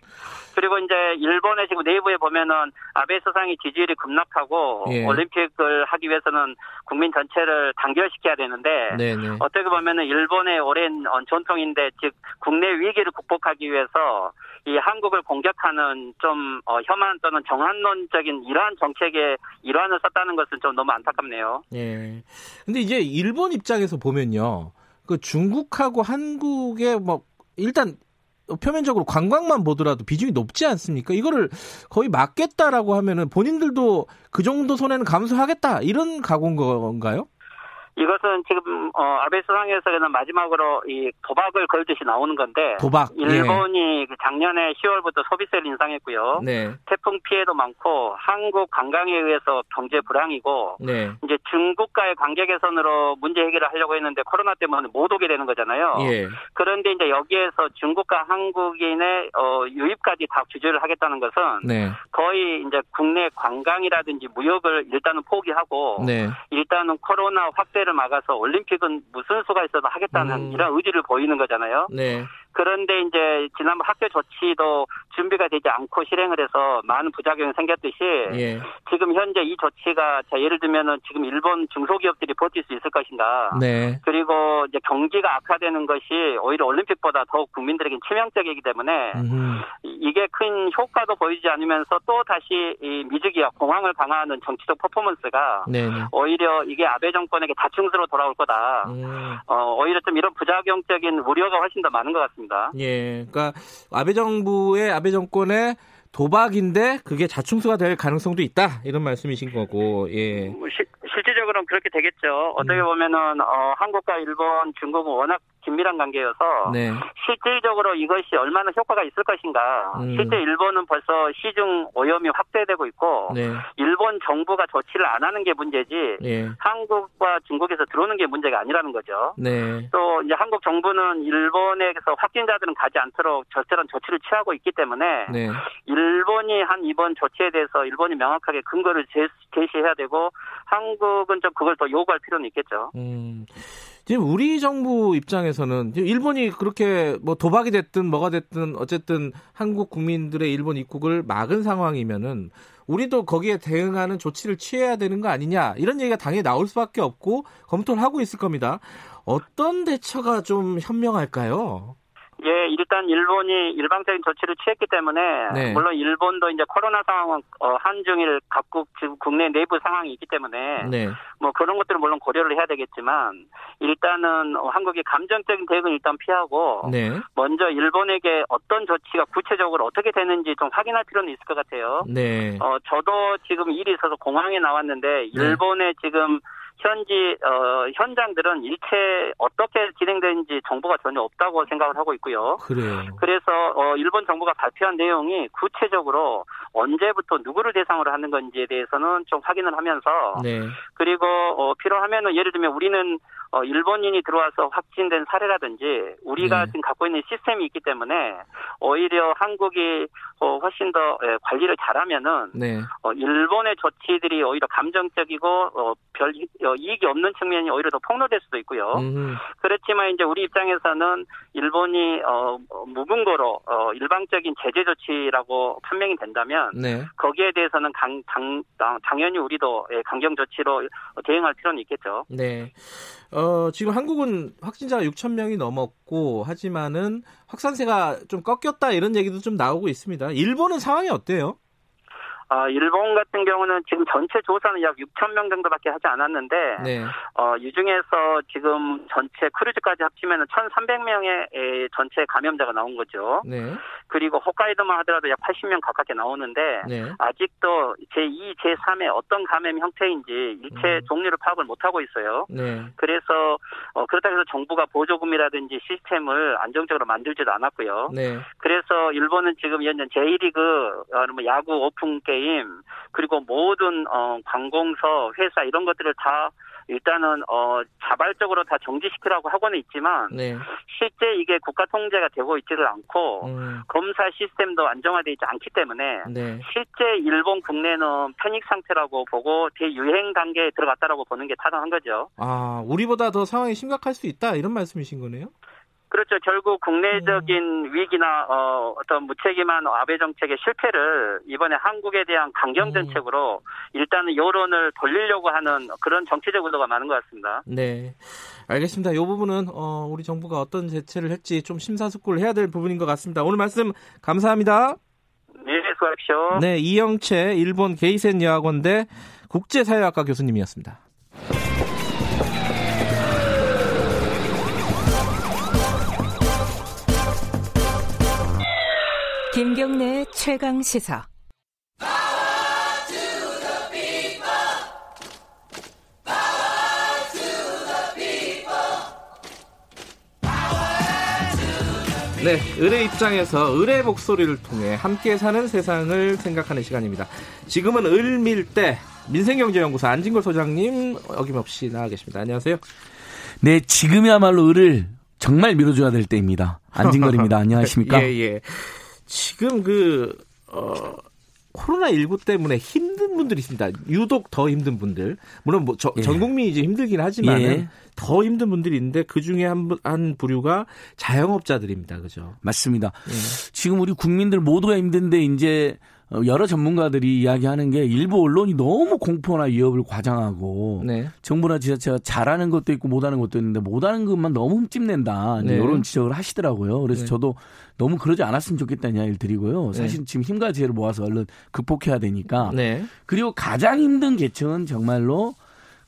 그리고 이제 일본의 지금 내부에 보면은 아베 수상이 지지율이 급락하고 예. 올림픽을 하기 위해서는 국민 전체를 단결시켜야 되는데 네네. 어떻게 보면은 일본의 오랜 어, 전통인데 즉 국내 위기를 극복하기 위해서 이 한국을 공격하는 좀 어, 혐한 또는 정한론적인 이러한 정책의 일환을 썼다는 것은 좀 너무 안타깝네요. 예. 근데 이제 일본 입장에서 보면요. 그 중국하고 한국의 뭐 일단 표면적으로 관광만 보더라도 비중이 높지 않습니까? 이거를 거의 막겠다라고 하면은 본인들도 그 정도 손해는 감수하겠다 이런 각오인 건가요? 이것은 지금 어, 아베 수상에서는 마지막으로 이 도박을 걸듯이 나오는 건데 도박. 일본이 그 작년에 10월부터 소비세를 인상했고요. 예. 네. 태풍 피해도 많고 한국 관광에 의해서 경제 불황이고 네. 이제 중국과의 관계 개선으로 문제 해결을 하려고 했는데 코로나 때문에 못 오게 되는 거잖아요. 예. 그런데 이제 여기에서 중국과 한국인의 어, 유입까지 다 규제를 하겠다는 것은 네. 거의 이제 국내 관광이라든지 무역을 일단은 포기하고 네. 일단은 코로나 확대 를 막아서 올림픽은 무슨 수가 있어도 하겠다는 음. 이런 의지를 보이는 거잖아요. 네. 그런데 이제 지난번 학교 조치도 준비가 되지 않고 실행을 해서 많은 부작용이 생겼듯이 예. 지금 현재 이 조치가 자 예를 들면은 지금 일본 중소기업들이 버틸 수 있을 것인가 네. 그리고 이제 경기가 악화되는 것이 오히려 올림픽보다 더욱 국민들에게 치명적이기 때문에. 이- 이게 큰 효과도 보이지 않으면서 또 다시 이 미주기와 공황을 강화하는 정치적 퍼포먼스가 네. 네. 오히려 이게 아베 정권에게 다충수로 돌아올 거다. 음. 어, 오히려 좀 이런 부작용적인 우려가 훨씬 더 많은 것 같습니다. 예. 그러니까 아베 정부의 아베 정권의 도박인데 그게 자충수가 될 가능성도 있다 이런 말씀이신 거고. 예. 뭐 시- 실질적으로는 그렇게 되겠죠. 어떻게 음. 보면은 어, 한국과 일본, 중국은 워낙 긴밀한 관계여서 네. 실질적으로 이것이 얼마나 효과가 있을 것인가. 음. 실제 일본은 벌써 시중 오염이 확대되고 있고 네. 일본 정부가 조치를 안 하는 게 문제지 예. 한국과 중국에서 들어오는 게 문제가 아니라는 거죠. 네. 또 이제 한국 정부는 일본에서 확진자들은 가지 않도록 절대한 조치를 취하고 있기 때문에 네. 일본이 한 이번 조치에 대해서 일본이 명확하게 근거를 제- 제시해야 되고 한국은 좀 그걸 더 요구할 필요는 있겠죠. 음. 지금 우리 정부 입장에서는 일본이 그렇게 뭐 도박이 됐든 뭐가 됐든 어쨌든 한국 국민들의 일본 입국을 막은 상황이면은 우리도 거기에 대응하는 조치를 취해야 되는 거 아니냐 이런 얘기가 당연히 나올 수밖에 없고 검토를 하고 있을 겁니다. 어떤 대처가 좀 현명할까요? 예, 일단 일본이 일방적인 조치를 취했기 때문에 네. 물론 일본도 이제 코로나 상황은 어, 한중일 각국 지금 국내 내부 상황이 있기 때문에 네, 뭐 그런 것들은 물론 고려를 해야 되겠지만 일단은 어, 한국이 감정적인 대응은 일단 피하고 네, 먼저 일본에게 어떤 조치가 구체적으로 어떻게 되는지 좀 확인할 필요는 있을 것 같아요. 네, 어, 저도 지금 일이 있어서 공항에 나왔는데 일본의 지금 현지 어, 현장들은 일체 어떻게 진행되는지 정보가 전혀 없다고 생각을 하고 있고요. 그래요. 그래서 어, 일본 정부가 발표한 내용이 구체적으로 언제부터 누구를 대상으로 하는 건지에 대해서는 좀 확인을 하면서 네, 그리고 어, 필요하면은 예를 들면 우리는 어, 일본인이 들어와서 확진된 사례라든지 우리가 네. 지금 갖고 있는 시스템이 있기 때문에 오히려 한국이 어, 훨씬 더 예, 관리를 잘하면은 네. 어, 일본의 조치들이 오히려 감정적이고 어, 별 어, 이익이 없는 측면이 오히려 더 폭로될 수도 있고요. 음, 그렇지만 이제 우리 입장에서는 일본이 어, 어, 무근거로 어, 일방적인 제재 조치라고 판명이 된다면 네. 거기에 대해서는 강, 당, 당, 당연히 우리도 예, 강경 조치로 대응할 필요는 있겠죠. 네. 어, 지금 한국은 확진자가 6천 명이 넘었고 하지만은 확산세가 좀 꺾였다 이런 얘기도 좀 나오고 있습니다. 일본은 상황이 어때요? 아, 일본 같은 경우는 지금 전체 조사는 약 6천 명 정도밖에 하지 않았는데 네. 어, 이 중에서 지금 전체 크루즈까지 합치면 1,300명의 전체 감염자가 나온 거죠. 네. 그리고 홋카이도만 하더라도 약 80명 가깝게 나오는데 네. 아직도 제2, 제3의 어떤 감염 형태인지 일체 음. 종류를 파악을 못 하고 있어요. 네. 그래서 어, 그렇다고 해서 정부가 보조금이라든지 시스템을 안정적으로 만들지도 않았고요. 네. 그래서 일본은 지금 현재 J리그, 어, 뭐 야구 오픈 게임, 그리고 모든 어, 관공서, 회사 이런 것들을 다 일단은 어, 자발적으로 다 정지시키라고 하고는 있지만 네. 실제 이게 국가 통제가 되고 있지를 않고 음, 검사 시스템도 안정화되어 있지 않기 때문에 네. 실제 일본 국내는 패닉 상태라고 보고 대유행 단계에 들어갔다라고 보는 게 타당한 거죠. 아, 우리보다 더 상황이 심각할 수 있다 이런 말씀이신 거네요? 그렇죠. 결국 국내적인 위기나 어, 어떤 무책임한 아베 정책의 실패를 이번에 한국에 대한 강경 음. 정책으로 일단은 여론을 돌리려고 하는 그런 정치적 의도가 많은 것 같습니다. 네. 알겠습니다. 이 부분은 어, 우리 정부가 어떤 대책을 할지 좀 심사숙고를 해야 될 부분인 것 같습니다. 오늘 말씀 감사합니다. 네, 수고하십시오. 네, 이영채 일본 게이센 여학원대 국제사회학과 교수님이었습니다. 김경래의 최강 시사. 네, 을의 입장에서 을의 목소리를 통해 함께 사는 세상을 생각하는 시간입니다. 지금은 을밀대 민생경제연구소 안진걸 소장님 어김없이 나와 계십니다. 안녕하세요. 네, 지금이야말로 을을 정말 밀어줘야 될 때입니다. 안진걸입니다. *laughs* 안녕하십니까? 예, 예. 지금 그, 어, 코로나19 때문에 힘든 분들이 있습니다. 유독 더 힘든 분들. 물론 뭐, 저, 예. 전 국민이 이제 힘들긴 하지만 예. 은더 힘든 분들이 있는데 그 중에 한, 분- 한 부류가 자영업자들입니다. 그죠? 맞습니다. 예. 지금 우리 국민들 모두가 힘든데 이제 어, 여러 전문가들이 이야기하는 게 일부 언론이 너무 공포나 위협을 과장하고 네. 정부나 지자체가 잘하는 것도 있고 못하는 것도 있는데 못하는 것만 너무 흠집낸다 네. 이런 지적을 하시더라고요. 그래서 네. 저도 너무 그러지 않았으면 좋겠다는 이야기를 드리고요. 사실 지금 힘과 지혜를 모아서 얼른 극복해야 되니까 네. 그리고 가장 힘든 계층은 정말로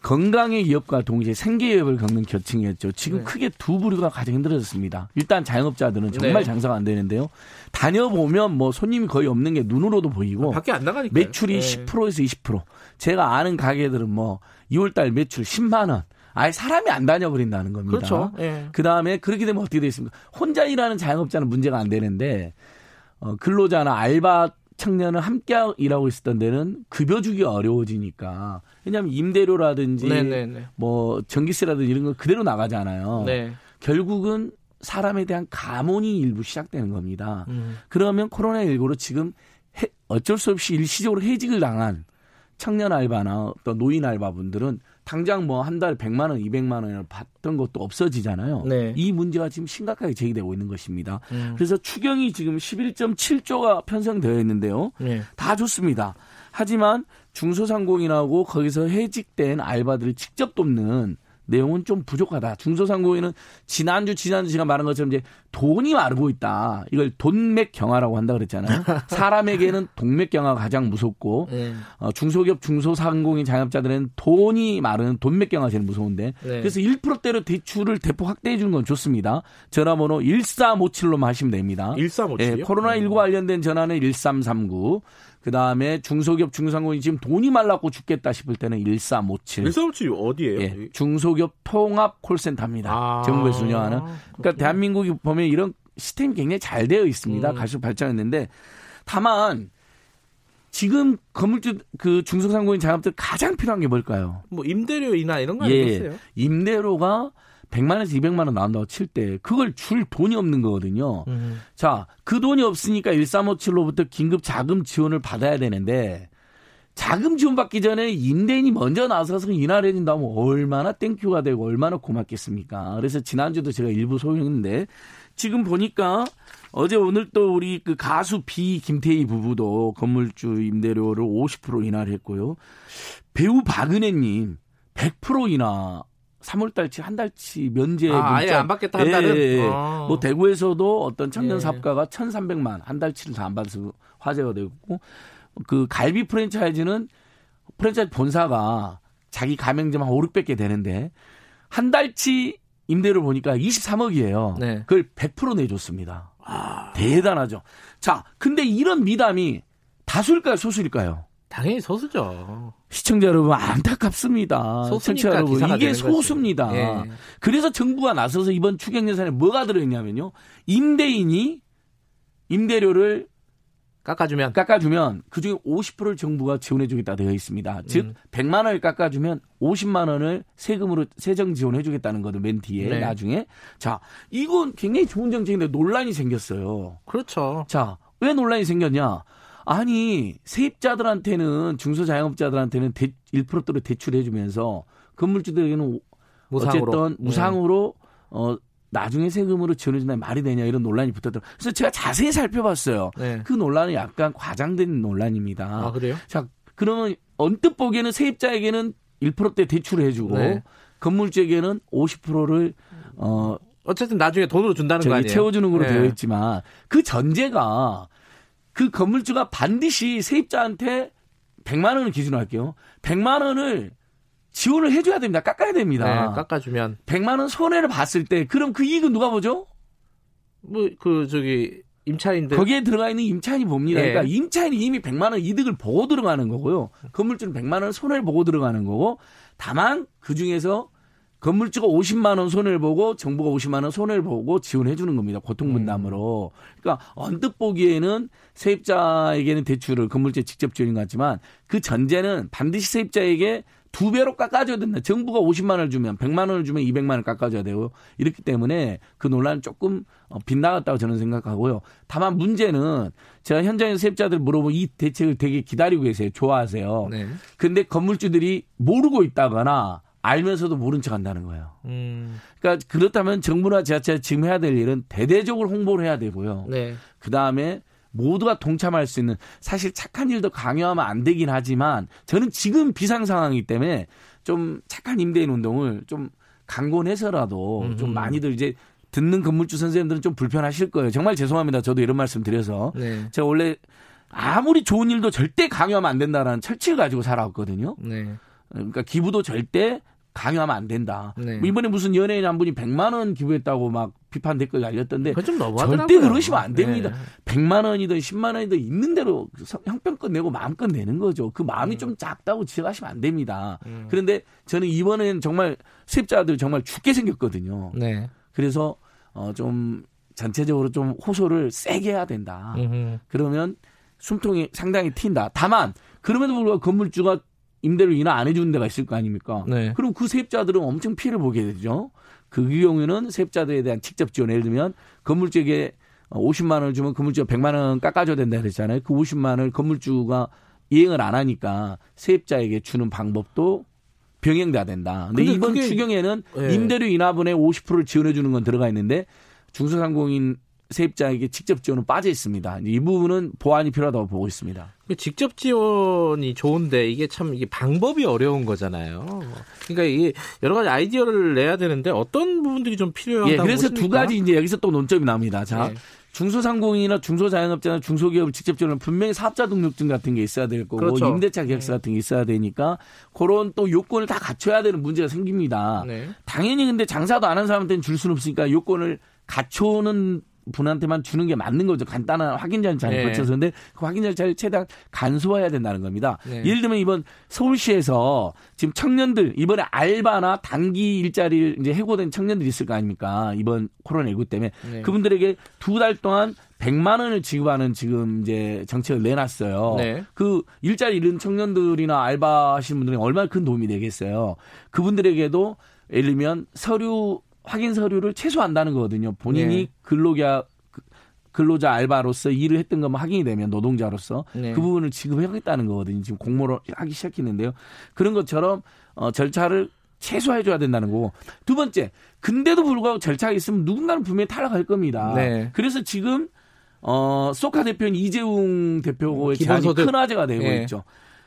건강의 위협과 동시에 생계 위협을 겪는 계층이었죠. 지금 네. 크게 두 부류가 가장 힘들어졌습니다. 일단 자영업자들은 정말 네. 장사가 안 되는데요. 다녀보면 뭐 손님이 거의 없는 게 눈으로도 보이고 밖에 안 나가니까. 매출이 10%에서 20%. 제가 아는 가게들은 뭐 2월 달 매출 10만 원. 아예 사람이 안 다녀버린다는 겁니다. 그렇죠. 예. 그 다음에 그렇게 되면 어떻게 되겠습니까? 혼자 일하는 자영업자는 문제가 안 되는데 어, 근로자나 알바 청년을 함께 일하고 있었던 데는 급여 주기가 어려워지니까 왜냐하면 임대료라든지 네네네. 뭐 전기세라든지 이런 거 그대로 나가잖아요. 네. 결국은 사람에 대한 가문이 일부 시작되는 겁니다. 음. 그러면 코로나19로 지금 해- 어쩔 수 없이 일시적으로 해직을 당한 청년 알바나 또 노인 알바분들은 당장 뭐 한 달에 100만 원, 200만 원을 받던 것도 없어지잖아요. 네. 이 문제가 지금 심각하게 제기되고 있는 것입니다. 음. 그래서 추경이 지금 11.7조가 편성되어 있는데요. 네. 다 좋습니다. 하지만 중소상공인하고 거기서 해직된 알바들을 직접 돕는 내용은 좀 부족하다. 중소상공인은 지난주 지난주 제가 말한 것처럼 이제 돈이 마르고 있다. 이걸 돈맥 경화라고 한다 그랬잖아요. *laughs* 사람에게는 동맥 경화가 가장 무섭고 네. 어, 중소기업 중소상공인 자영업자들은 돈이 마르는 돈맥 경화가 제일 무서운데 네. 그래서 1%대로 대출을 대폭 확대해 주는 건 좋습니다. 전화번호 1357로만 하시면 됩니다. 1357 예, 이요? 코로나19 관련된 전화는 1339. 그 다음에 중소기업 중소상공인 지금 돈이 말랐고 죽겠다 싶을 때는 1357. 1357 어디예요? 예, 중소기업 통합 콜센터입니다. 아, 정부에서 운영하는. 그러니까 그렇군요. 대한민국이 보면 이런 시스템이 굉장히 잘 되어 있습니다. 음. 갈수록 발전했는데 다만 지금 건물주 그 중소상공인 자영업들 가장 필요한 게 뭘까요? 뭐 임대료 인하 이런 거 예, 아니겠어요? 임대료가 100만 원에서 200만 원 나온다고 칠 때 그걸 줄 돈이 없는 거거든요. 음. 자, 그 돈이 없으니까 1357로부터 긴급 자금 지원을 받아야 되는데 자금 지원 받기 전에 임대인이 먼저 나서서 인하를 해준다면 얼마나 thank you가 되고 얼마나 고맙겠습니까? 그래서 지난주도 제가 일부 소개했는데 지금 보니까 어제 오늘 또 우리 그 가수 비 김태희 부부도 건물주 임대료를 50% 인하를 했고요. 배우 박은혜님 100% 인하 3월 달치 한 달치 면제 아, 아예 문자. 안 받겠다 한 달은? 예, 예, 예. 아. 뭐 대구에서도 어떤 청년 예. 사업가가 1,300만 한 달치를 다 안 받아서 화제가 되고 그 갈비 프랜차이즈는 프랜차이즈 본사가 자기 가맹점 한 5, 600개 되는데 한 달치 임대료 보니까 23억이에요. 네. 그걸 100% 내줬습니다. 대단하죠. 자, 근데 이런 미담이 다수일까요, 소수일까요? 당연히 소수죠. 시청자 여러분 안타깝습니다. 시청자 여러분 이게. 소수입니다. 예. 그래서 정부가 나서서 이번 추경 예산에 뭐가 들어있냐면요. 임대인이 임대료를 깎아주면 깎아주면 그중에 50%를 정부가 지원해 주겠다 되어 있습니다. 즉 음. 100만 원을 깎아주면 50만 원을 세금으로 세정 지원해 주겠다는 거죠. 맨 뒤에 네. 나중에 자 이건 굉장히 좋은 정책인데 논란이 생겼어요. 그렇죠. 자, 왜 논란이 생겼냐? 아니, 세입자들한테는 중소자영업자들한테는 대, 1%대로 대출해주면서 건물주들에게는 무상으로. 어쨌든 네. 무상으로 어 나중에 세금으로 지원해준다는 말이 되냐 이런 논란이 붙었더라고요. 그래서 제가 자세히 살펴봤어요. 네. 그 논란은 약간 과장된 논란입니다. 아, 그래요? 자, 그러면 언뜻 보기에는 세입자에게는 1%대 대출을 해주고 네. 건물주에게는 50%를 어 어쨌든 나중에 돈으로 준다는 거 아니에요? 채워주는 걸로 네. 되어 있지만 그 전제가 그 건물주가 반드시 세입자한테 100만 원을 기준으로 할게요. 100만 원을 지원을 해줘야 됩니다. 깎아야 됩니다. 네, 깎아주면 100만 원 손해를 봤을 때 그럼 그 이익은 누가 보죠? 뭐 그 저기 임차인들 거기에 들어가 있는 임차인이 봅니다. 예. 그러니까 임차인이 이미 100만 원 이득을 보고 들어가는 거고요. 건물주는 100만 원 손해를 보고 들어가는 거고 다만 그 중에서 건물주가 50만 원 손해를 보고 정부가 50만 원 손해를 보고 지원해 주는 겁니다. 고통 분담으로. 그러니까 언뜻 보기에는 세입자에게는 대출을 건물주에 직접 지원인 것 같지만 그 전제는 반드시 세입자에게 두 배로 깎아줘야 된다. 정부가 50만 원을 주면 100만 원을 주면 200만 원을 깎아줘야 되고 이렇기 때문에 그 논란은 조금 어, 빗나갔다고 저는 생각하고요. 다만 문제는 제가 현장에서 세입자들 물어보면 이 대책을 되게 기다리고 계세요. 좋아하세요. 네. 근데 건물주들이 모르고 있다거나 알면서도 모른 척 한다는 거예요. 음, 그러니까 그렇다면 정부나 지자체가 지금 해야 될 일은 대대적으로 홍보를 해야 되고요. 네. 그 다음에 모두가 동참할 수 있는 사실 착한 일도 강요하면 안 되긴 하지만 저는 지금 비상 상황이기 때문에 좀 착한 임대인 운동을 좀 강권해서라도 좀 음흠. 많이들 이제 듣는 건물주 선생님들은 좀 불편하실 거예요. 정말 죄송합니다. 저도 이런 말씀 드려서 네. 제가 원래 아무리 좋은 일도 절대 강요하면 안 된다라는 철칙을 가지고 살아왔거든요. 네. 그러니까 기부도 절대 강요하면 안 된다. 네. 뭐 이번에 무슨 연예인 한 분이 100만 원 기부했다고 막 비판 댓글 날렸던데. 절대 그러시면 안 됩니다. 네. 100만 원이든 10만 원이든 있는 대로 성- 형편껏 내고 마음껏 내는 거죠. 그 마음이 좀 작다고 지적하시면 안 됩니다. 음. 그런데 저는 이번에는 정말 세입자들 정말 죽게 생겼거든요. 네. 그래서 어좀 전체적으로 좀 호소를 세게 해야 된다. 음흠. 그러면 숨통이 상당히 튄다. 다만 그럼에도 불구하고 건물주가 임대료 인하 안 해주는 데가 있을 거 아닙니까? 네. 그럼 그 세입자들은 엄청 피해를 보게 되죠. 그 경우에는 세입자들에 대한 직접 지원 예를 들면 건물주에게 50만 원을 주면 건물주가 100만 원 깎아줘야 된다 그랬잖아요. 그 50만 원을 건물주가 이행을 안 하니까 세입자에게 주는 방법도 병행돼야 된다. 근데, 근데 이번 추경에는 예. 임대료 인하분의 50%를 지원해 주는 건 들어가 있는데 중소상공인 세입자에게 직접 지원은 빠져 있습니다. 이 부분은 보완이 필요하다고 보고 있습니다. 그 직접 지원이 좋은데 이게 참 이게 방법이 어려운 거잖아요. 그러니까 이게 여러 가지 아이디어를 내야 되는데 어떤 부분들이 좀 필요하다고 예, 그래서 보십니까? 두 가지 이제 여기서 또 논점이 나옵니다. 자, 예. 중소상공인이나 중소자영업자나 중소기업을 직접 지원하면 분명히 사업자 등록증 같은 게 있어야 될 거고 그렇죠. 임대차 계약서 같은 게 있어야 되니까 그런 또 요건을 다 갖춰야 되는 문제가 생깁니다. 네. 당연히 근데 장사도 안 한 사람한테는 줄 수는 없으니까 요건을 갖춰오는 분한테만 주는 게 맞는 거죠. 간단한 확인 절차를 네. 거쳐서. 근데 그 확인 절차를 최대한 간소화해야 된다는 겁니다. 네. 예를 들면 이번 서울시에서 지금 청년들 이번에 알바나 단기 일자리를 이제 해고된 청년들이 있을 거 아닙니까? 이번 코로나19 때문에 네. 그분들에게 두 달 동안 100만 원을 지급하는 지금 이제 정책을 내놨어요. 네. 그 일자리 잃은 청년들이나 알바 하시는 분들이 얼마나 큰 도움이 되겠어요. 그분들에게도 예를 들면 서류 확인 서류를 최소한다는 거거든요. 본인이 네. 근로자 근로자 알바로서 일을 했던 것만 확인이 되면 노동자로서 네. 그 부분을 지급하겠다는 거거든요. 지금 공모를 하기 시작했는데요. 그런 것처럼 어, 절차를 최소화해 줘야 된다는 거고 두 번째 근데도 불구하고 절차가 있으면 누군가는 분명히 탈락할 겁니다. 네. 그래서 지금 어 소카 대표인 이재웅 대표의 제안이 기본소득. 큰 화제가 되고 예. 있죠.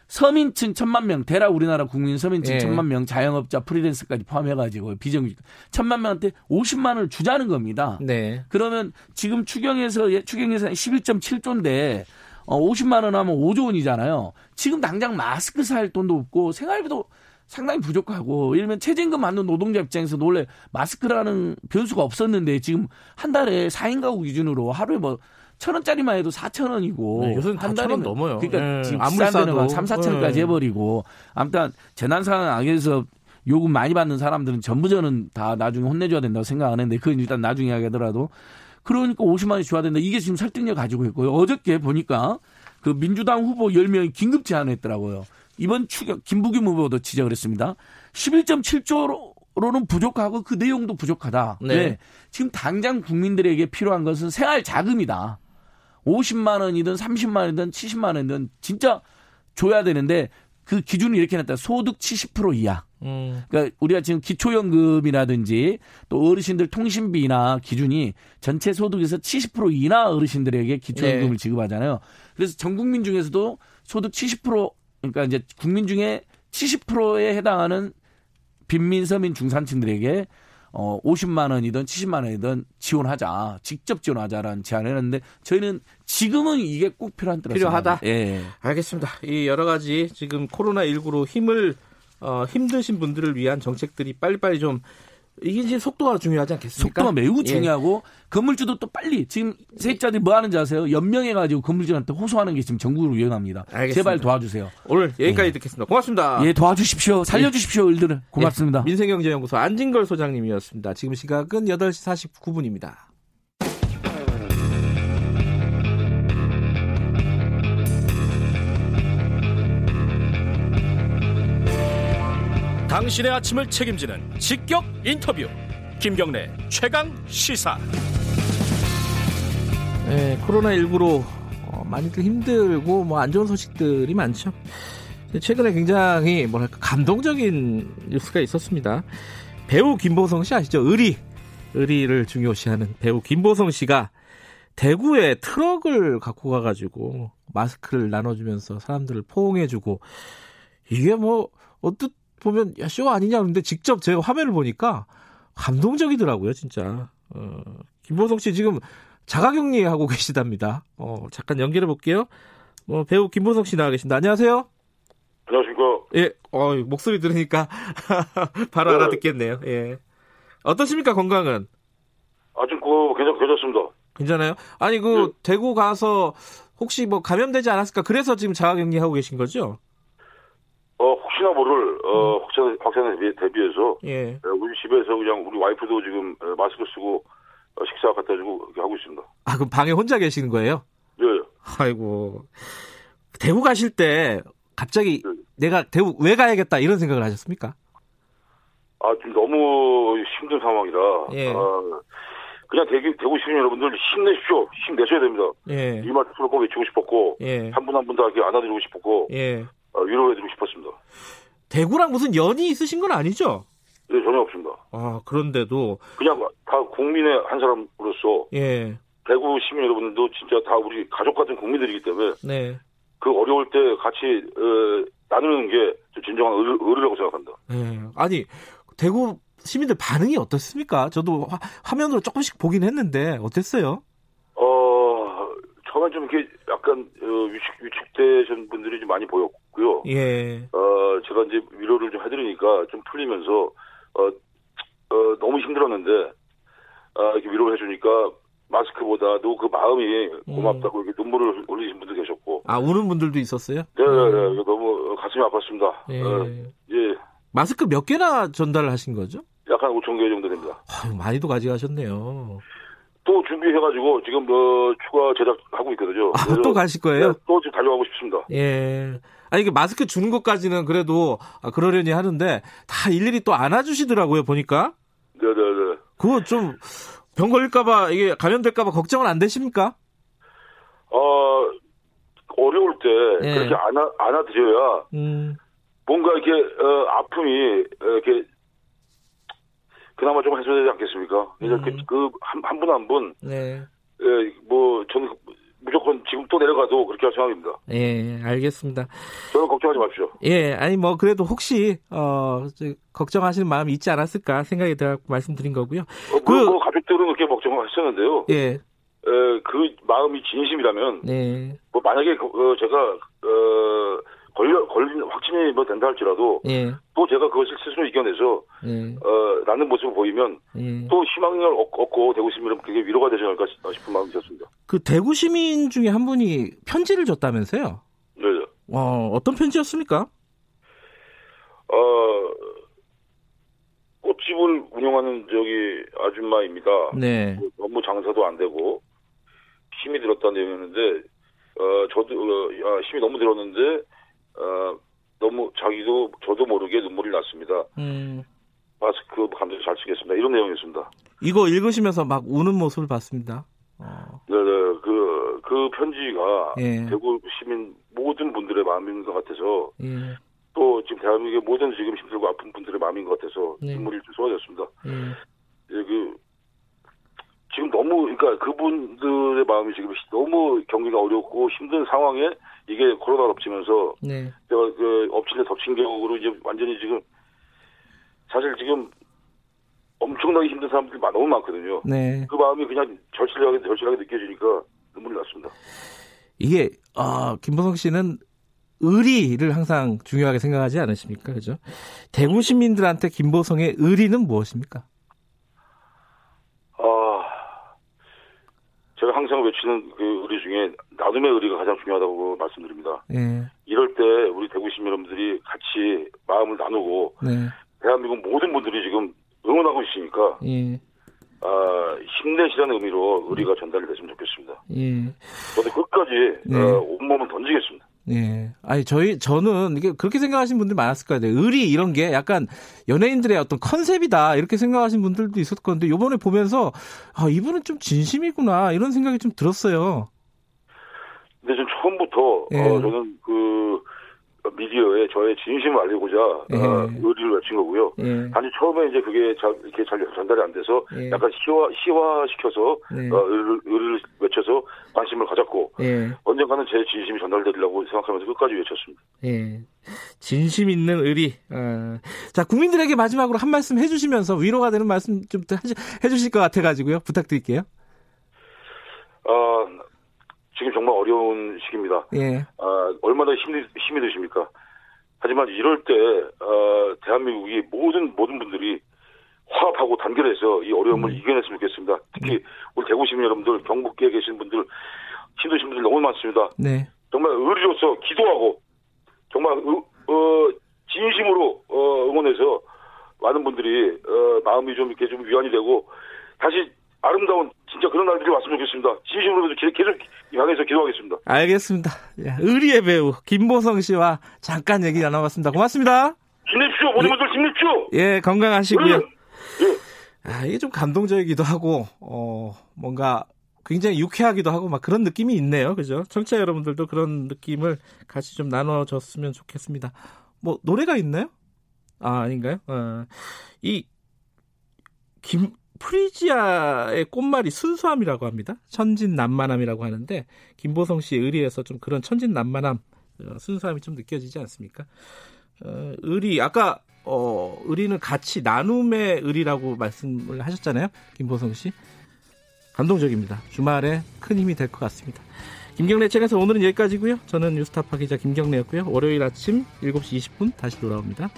서민층 천만 명, 대략 우리나라 국민 서민층 예. 천만 명, 자영업자, 프리랜서까지 포함해가지고 비정규직 천만 명한테 50만 원을 주자는 겁니다. 네. 그러면 지금 추경에서 예, 추경 예산 11.7조인데 어, 50만 원 하면 5조 원이잖아요. 지금 당장 마스크 살 돈도 없고 생활비도 상당히 부족하고 이러면 최저임금 받는 노동자 입장에서 원래 마스크라는 변수가 없었는데 지금 한 달에 4인 가구 기준으로 하루에 뭐 천 원짜리만 해도 4천 원이고 네, 요새는 다천 원 넘어요. 그러니까 예, 지금 아무리 싸도. 3, 4천 원까지 예. 해버리고 아무튼 재난 상황에서 요금 많이 받는 사람들은 전부 저는 다 나중에 혼내줘야 된다고 생각하는데 그건 일단 나중에 이야기하더라도 그러니까 50만 원씩 줘야 된다. 이게 지금 설득력 가지고 있고요. 어저께 보니까 그 민주당 후보 10명이 긴급 제안을 했더라고요. 이번 추경 김부겸 후보도 지적을 했습니다. 11.7조로는 부족하고 그 내용도 부족하다. 네. 네. 지금 당장 국민들에게 필요한 것은 생활 자금이다. 50만 원이든 30만 원이든 70만 원이든 진짜 줘야 되는데 그 기준을 이렇게 놨다. 소득 70% 이하. 음. 그러니까 우리가 지금 기초연금이라든지 또 어르신들 통신비나 기준이 전체 소득에서 70% 이하 어르신들에게 기초연금을 네. 지급하잖아요. 그래서 전 국민 중에서도 소득 70% 그러니까 이제 국민 중에 70%에 해당하는 빈민 서민 중산층들에게 어 50만 원이든 70만 원이든 지원하자. 직접 지원하자라는 제안을 했는데 저희는 지금은 이게 꼭 필요한 때라 필요하다? 예. 알겠습니다. 이 여러 가지 지금 코로나 19로 힘을 어, 힘드신 분들을 위한 정책들이 빨리빨리 좀 이게 이제 속도가 중요하지 않겠습니까? 속도가 매우 예. 중요하고 건물주도 또 빨리 지금 세입자들이 뭐 하는지 아세요? 연명해 가지고 건물주한테 호소하는 게 지금 전국으로 유행합니다. 알겠습니다. 제발 도와주세요. 오늘 여기까지 듣겠습니다. 고맙습니다. 예, 도와주십시오. 살려주십시오, 일들을. 고맙습니다. 예, 민생경제연구소 안진걸 소장님이었습니다. 지금 시각은 8시 49분입니다. 당신의 아침을 책임지는 직격 인터뷰 김경래 최강 시사 네, 코로나19로 어, 많이들 힘들고 뭐 안 좋은 소식들이 많죠. 최근에 굉장히 뭐랄까 감동적인 뉴스가 있었습니다. 배우 김보성 씨 아시죠? 의리. 의리를 중요시하는 배우 김보성 씨가 대구에 트럭을 갖고 가가지고 마스크를 나눠주면서 사람들을 포옹해주고 이게 뭐 어떻 보면 야, 쇼 아니냐 그런데 직접 제가 화면을 보니까 감동적이더라고요, 진짜. 어, 김보성 씨 지금 자가격리 하고 계시답니다. 어, 잠깐 연결해 볼게요. 어, 배우 김보성 씨 나와 계십니다. 안녕하세요. 안녕하십니까. 예, 어, 목소리 들으니까 *laughs* 바로 네. 알아듣겠네요. 예. 어떠십니까, 건강은? 아직 그 괜찮 괜찮습니다. 괜찮아요? 아니, 그, 대구 가서 혹시 뭐 감염되지 않았을까? 그래서 지금 자가격리 하고 계신 거죠? 어 혹시나 모를 어 확산 확산에 대비, 대비해서 예. 어, 우리 집에서 그냥 우리 와이프도 지금 어, 마스크 쓰고 어, 식사 갖다 주고 이렇게 하고 있습니다. 아, 그럼 방에 혼자 계시는 거예요? 예. 예. 아이고. 대구 가실 때 갑자기 내가 대구 왜 가야겠다 이런 생각을 하셨습니까? 아 지금 너무 힘든 상황이라 예. 어, 그냥 대구 대구 시민 여러분들 힘내십시오. 힘내셔야 됩니다. 예. 이 말씀을 꼭 외치고 싶었고 예. 한분 한 분 다 이렇게 안아드리고 싶었고 예. 어, 위로해드리고 싶었습니다. 대구랑 무슨 연이 있으신 건 아니죠? 네 전혀 없습니다. 아, 그런데도 그냥 다 국민의 한 사람으로서 예. 대구 시민 여러분들도 진짜 다 우리 가족 같은 국민들이기 때문에 네. 그 어려울 때 같이 어, 나누는 게좀 진정한 의리, 의리라고 생각합니다. 예. 아니, 대구 시민들 반응이 어떻습니까? 저도 화, 화면으로 조금씩 보긴 했는데 어땠어요? 어, 처음엔 좀 이렇게 약간 어, 위축, 위축되신 분들이 좀 많이 보였고 요. 예. 어, 제가 이제 위로를 좀 해드리니까 좀 풀리면서 어, 어, 너무 힘들었는데 아, 이렇게 위로를 해주니까 마스크보다도 그 마음이 고맙다고 이렇게 눈물을 흘리신 분도 계셨고 아, 우는 분들도 있었어요? 네, 네, 네. 이거 너무 가슴이 아팠습니다. 예. 어, 예, 마스크 몇 개나 전달을 하신 거죠? 약 한 5천 개 정도 됩니다. 아유, 많이도 가져가셨네요. 또 준비해가지고 지금 뭐 추가 제작하고 있거든요. 아, 또 가실 거예요? 네, 또 지금 달려가고 싶습니다. 예. 아니, 이게 마스크 주는 것까지는 그래도 아, 그러려니 하는데 다 일일이 또 안아주시더라고요, 보니까. 네네네. 그거 좀 병 걸릴까봐, 이게 감염될까봐 걱정은 안 되십니까? 어, 어려울 때 예. 그렇게 안아, 안아드려야 음, 뭔가 이렇게, 어, 아픔이, 어, 이렇게, 그나마 좀 해소되지 않겠습니까? 이렇게 그, 한, 한 분 한 분, 네. 예, 뭐, 저는 무조건 지금 또 내려가도 그렇게 할 생각입니다. 예, 알겠습니다. 저는 걱정하지 마십시오. 예, 아니, 뭐, 그래도 혹시, 어, 저, 걱정하시는 마음이 있지 않았을까 생각이 들어 말씀드린 거고요. 어, 그, 뭐, 가족들은 그렇게 걱정을 했었는데요. 예, 에, 그 마음이 진심이라면, 네, 뭐, 만약에, 그, 어, 제가, 어, 걸려, 걸린, 확진이 뭐 된다 할지라도, 예, 또 제가 그것을 스스로 이겨내서, 예, 어, 나는 모습을 보이면, 예. 또 희망을 얻- 얻고 대구 시민은 그게 위로가 되지 않을까 싶은 마음이 있었습니다. 그 대구 시민 중에 한 분이 편지를 줬다면서요? 네. 어, 어떤 편지였습니까? 어, 꽃집을 운영하는 저기 아줌마입니다. 네. 뭐 너무 장사도 안 되고 힘이 들었다는 내용이었는데 어 저도 어, 야, 힘이 너무 들었는데 어 너무 자기도 저도 모르게 눈물이 났습니다. 음, 마스크 감독 잘 치겠습니다. 이런 내용이었습니다. 이거 읽으시면서 막 우는 모습을 봤습니다. 어, 네 네 그, 그 편지가 예. 대구 시민 모든 분들의 마음인 것 같아서 예, 또 지금 대한민국의 모든 지금 힘들고 아픈 분들의 마음인 것 같아서 네. 눈물이 좀 쏟아졌습니다. 예, 예, 그 지금 너무 그러니까 그분들의 마음이 지금 너무 경기가 어렵고 힘든 상황에 이게 코로나가 덮치면서 네, 제가 그 엎친 데 덮친 격으로 이제 완전히 지금 사실 지금 엄청나게 힘든 사람들이 많- 너무 많거든요. 네. 그 마음이 그냥 절실하게 절실하게 느껴지니까 눈물이 났습니다. 이게, 어, 김보성 씨는 의리를 항상 중요하게 생각하지 않으십니까? 그죠? 대구 시민들한테 김보성의 의리는 무엇입니까? 아, 제가 항상 외치는 그 의리 중에 나눔의 의리가 가장 중요하다고 말씀드립니다. 예, 이럴 때 우리 대구 시민 여러분들이 같이 마음을 나누고 네, 대한민국 모든 분들이 지금 응원하고 있으니까 예, 아, 힘내시라는 의미로 의리가 전달이 됐으면 좋겠습니다. 예. 저도 끝까지 네. 어, 온몸을 던지겠습니다. 예. 아니, 저희, 저는 이게 그렇게 생각하시는 분들 많았을 거예요. 의리 이런 게 약간 연예인들의 어떤 컨셉이다. 이렇게 생각하시는 분들도 있었을 건데, 요번에 보면서, 아, 이분은 좀 진심이구나. 이런 생각이 좀 들었어요. 근데 좀 처음부터 예. 어, 저는 그 미디어에 저의 진심을 알리고자 예. 어, 의리를 외친 거고요. 예. 단지 처음에 이제 그게 잘, 이렇게 잘 전달이 안 돼서 예. 약간 시화 시화시켜서 네. 어, 의리를, 의리를 외쳐서 관심을 가졌고 예. 언젠가는 제 진심이 전달되리라고 생각하면서 끝까지 외쳤습니다. 예. 진심 있는 의리. 어. 자, 국민들에게 마지막으로 한 말씀 해주시면서 위로가 되는 말씀 좀 해주, 해주실 것 같아가지고요. 부탁드릴게요. 아, 지금 정말 어려운 시기입니다. 예. 아, 얼마나 힘이, 힘이 드십니까? 하지만 이럴 때, 어, 대한민국이 모든, 모든 분들이 화합하고 단결해서 이 어려움을 이겨냈으면 좋겠습니다. 특히 우리 대구 시민 여러분들, 경북에 계신 분들, 힘드신 분들 너무 많습니다. 네. 정말 의리로서 기도하고, 정말, 의- 어, 진심으로, 어, 응원해서 많은 분들이, 어, 마음이 좀 이렇게 좀 위안이 되고, 다시 아름다운 진짜 그런 날들이 왔으면 좋겠습니다. 진심으로 계속, 계속 향해서 기도하겠습니다. 알겠습니다. 예, 의리의 배우 김보성 씨와 잠깐 얘기 나눠봤습니다. 고맙습니다. 힘내십시오. 모든 분들 힘내십시오. 예, 건강하시고요. 예. 아, 이게 좀 감동적이기도 하고, 어, 뭔가 굉장히 유쾌하기도 하고 막 그런 느낌이 있네요. 그죠? 청취자 여러분들도 그런 느낌을 같이 좀 나눠줬으면 좋겠습니다. 뭐, 노래가 있나요? 아, 아닌가요? 어, 이, 김, 프리지아의 꽃말이 순수함이라고 합니다. 천진난만함이라고 하는데, 김보성 씨의 의리에서 좀 그런 천진난만함, 어, 순수함이 좀 느껴지지 않습니까? 어, 의리, 아까, 어, 의리는 같이 나눔의 의리라고 말씀을 하셨잖아요. 김보성 씨. 감동적입니다. 주말에 큰 힘이 될 것 같습니다. 김경래 채널에서 오늘은 여기까지고요. 저는 뉴스타파 기자 김경래였고요. 월요일 아침 7시 20분 다시 돌아옵니다.